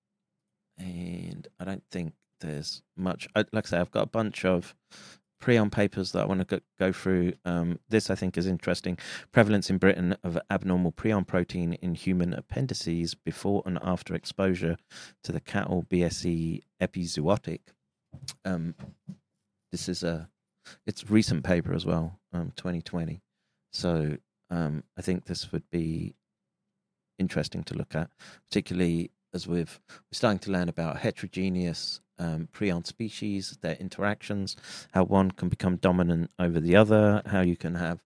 and I don't think there's much. I, like I say, I've got a bunch of Prion papers that I want to go, go through. Um, this I think is interesting. Prevalence in Britain of abnormal prion protein in human appendices before and after exposure to the cattle BSE epizootic. Um, this is a it's recent paper as well, um, 2020. So um, I think this would be interesting to look at, particularly as we've we're starting to learn about heterogeneous um, prion species, their interactions, how one can become dominant over the other, how you can have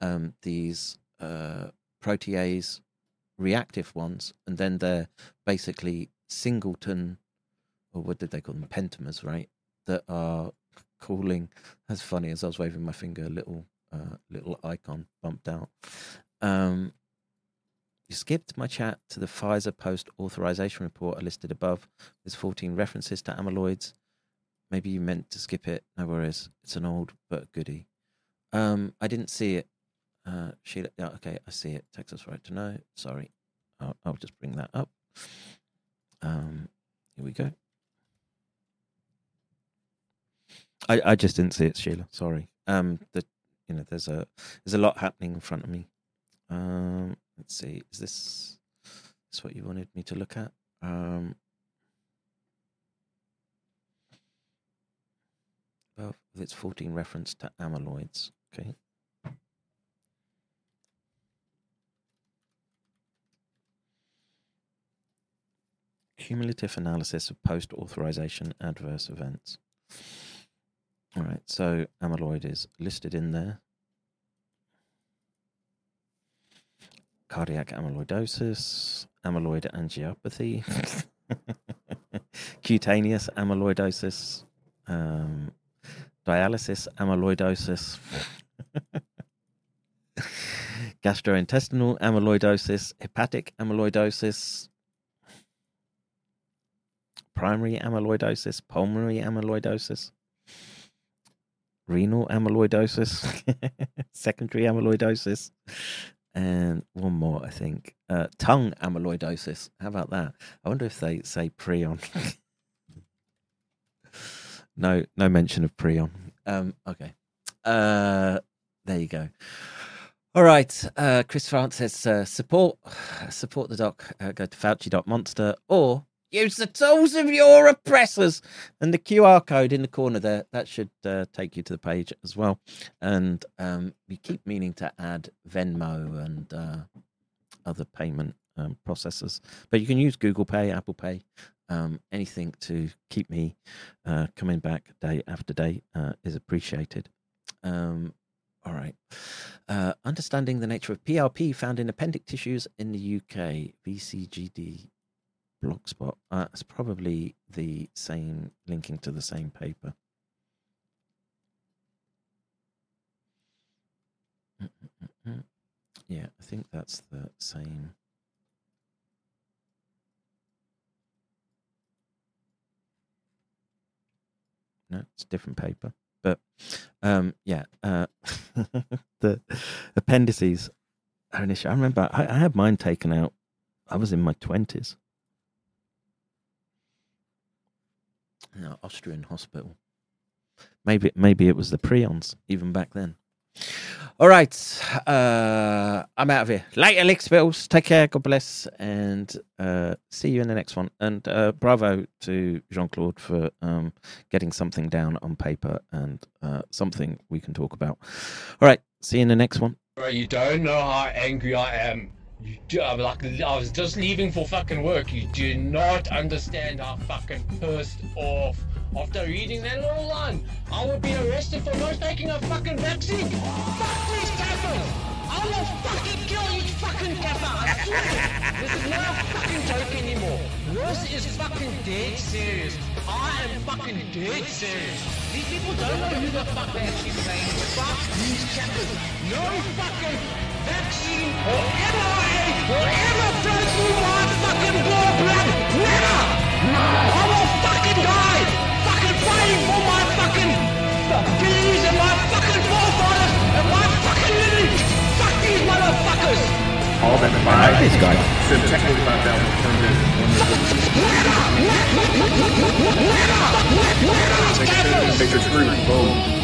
um, these uh, protease reactive ones, and then they're basically singleton, or what did they call them? Pentamers, right? That are calling. That's funny. As I was waving my finger, a little uh, little icon bumped out. Um, you skipped my chat to the Pfizer post authorization report I listed above. There's 14 references to amyloids. Maybe you meant to skip it. No worries. It's an old but goodie. Um, I didn't see it. Uh, Sheila, yeah, okay, I see it. Texas right to know. Sorry. I'll, I'll just bring that up. Um, here we go. I, I just didn't see it, Sheila. Sorry. Um, the you know, there's a there's a lot happening in front of me. Um, let's see. Is this this what you wanted me to look at? Um, it's 14 reference to amyloids. Okay. Cumulative analysis of post authorization adverse events. All right, so amyloid is listed in there. Cardiac amyloidosis, amyloid angiopathy, cutaneous amyloidosis, um, dialysis amyloidosis, gastrointestinal amyloidosis, hepatic amyloidosis, primary amyloidosis, pulmonary amyloidosis, renal amyloidosis, secondary amyloidosis, and one more, I think, uh, tongue amyloidosis. How about that? I wonder if they say prion. no, no mention of prion. Um, okay, uh, there you go. All right, uh, Chris France says support support the doc. Uh, go to Fauci.monster or use the tools of your oppressors. And the QR code in the corner there that should uh, take you to the page as well. And um, we keep meaning to add Venmo and uh, other payment um, processors, but you can use Google Pay, Apple Pay, um, anything to keep me uh, coming back day after day uh, is appreciated. Um, all right. Uh, understanding the nature of PRP found in appendix tissues in the UK, vCJD Blogspot. Uh, it's probably the same, linking to the same paper. Yeah, I think that's the same. No, it's a different paper. But um, yeah, uh, the appendices are an issue. I remember I, I had mine taken out. I was in my twenties. No, Austrian hospital. Maybe maybe it was the prions even back then. All right, uh, I'm out of here. Later, Lickspills. Take care. God bless, and uh, see you in the next one. And uh, bravo to Jean Claude for um, getting something down on paper and uh, something we can talk about. All right, see you in the next one. You don't know how angry I am. You I'm like, I was just leaving for fucking work. You do not understand how fucking pissed off. After reading that little line, I would be arrested for not taking a fucking vaccine. Fuck these cappers! I will fucking kill each fucking capper. I swear. This is not a fucking joke anymore. This is fucking dead serious. I am fucking dead serious. These people don't know who the fuck they're actually saying. Fuck these cappers. No fucking vaccine or MRA will ever flow through my fucking blood. Never! I will fucking die! Fucking fighting for my fucking beliefs and my fucking forefathers and my fucking lineage! Fuck these motherfuckers! All that I like this guy. So technically about that was turned in. Matrix 3, boom.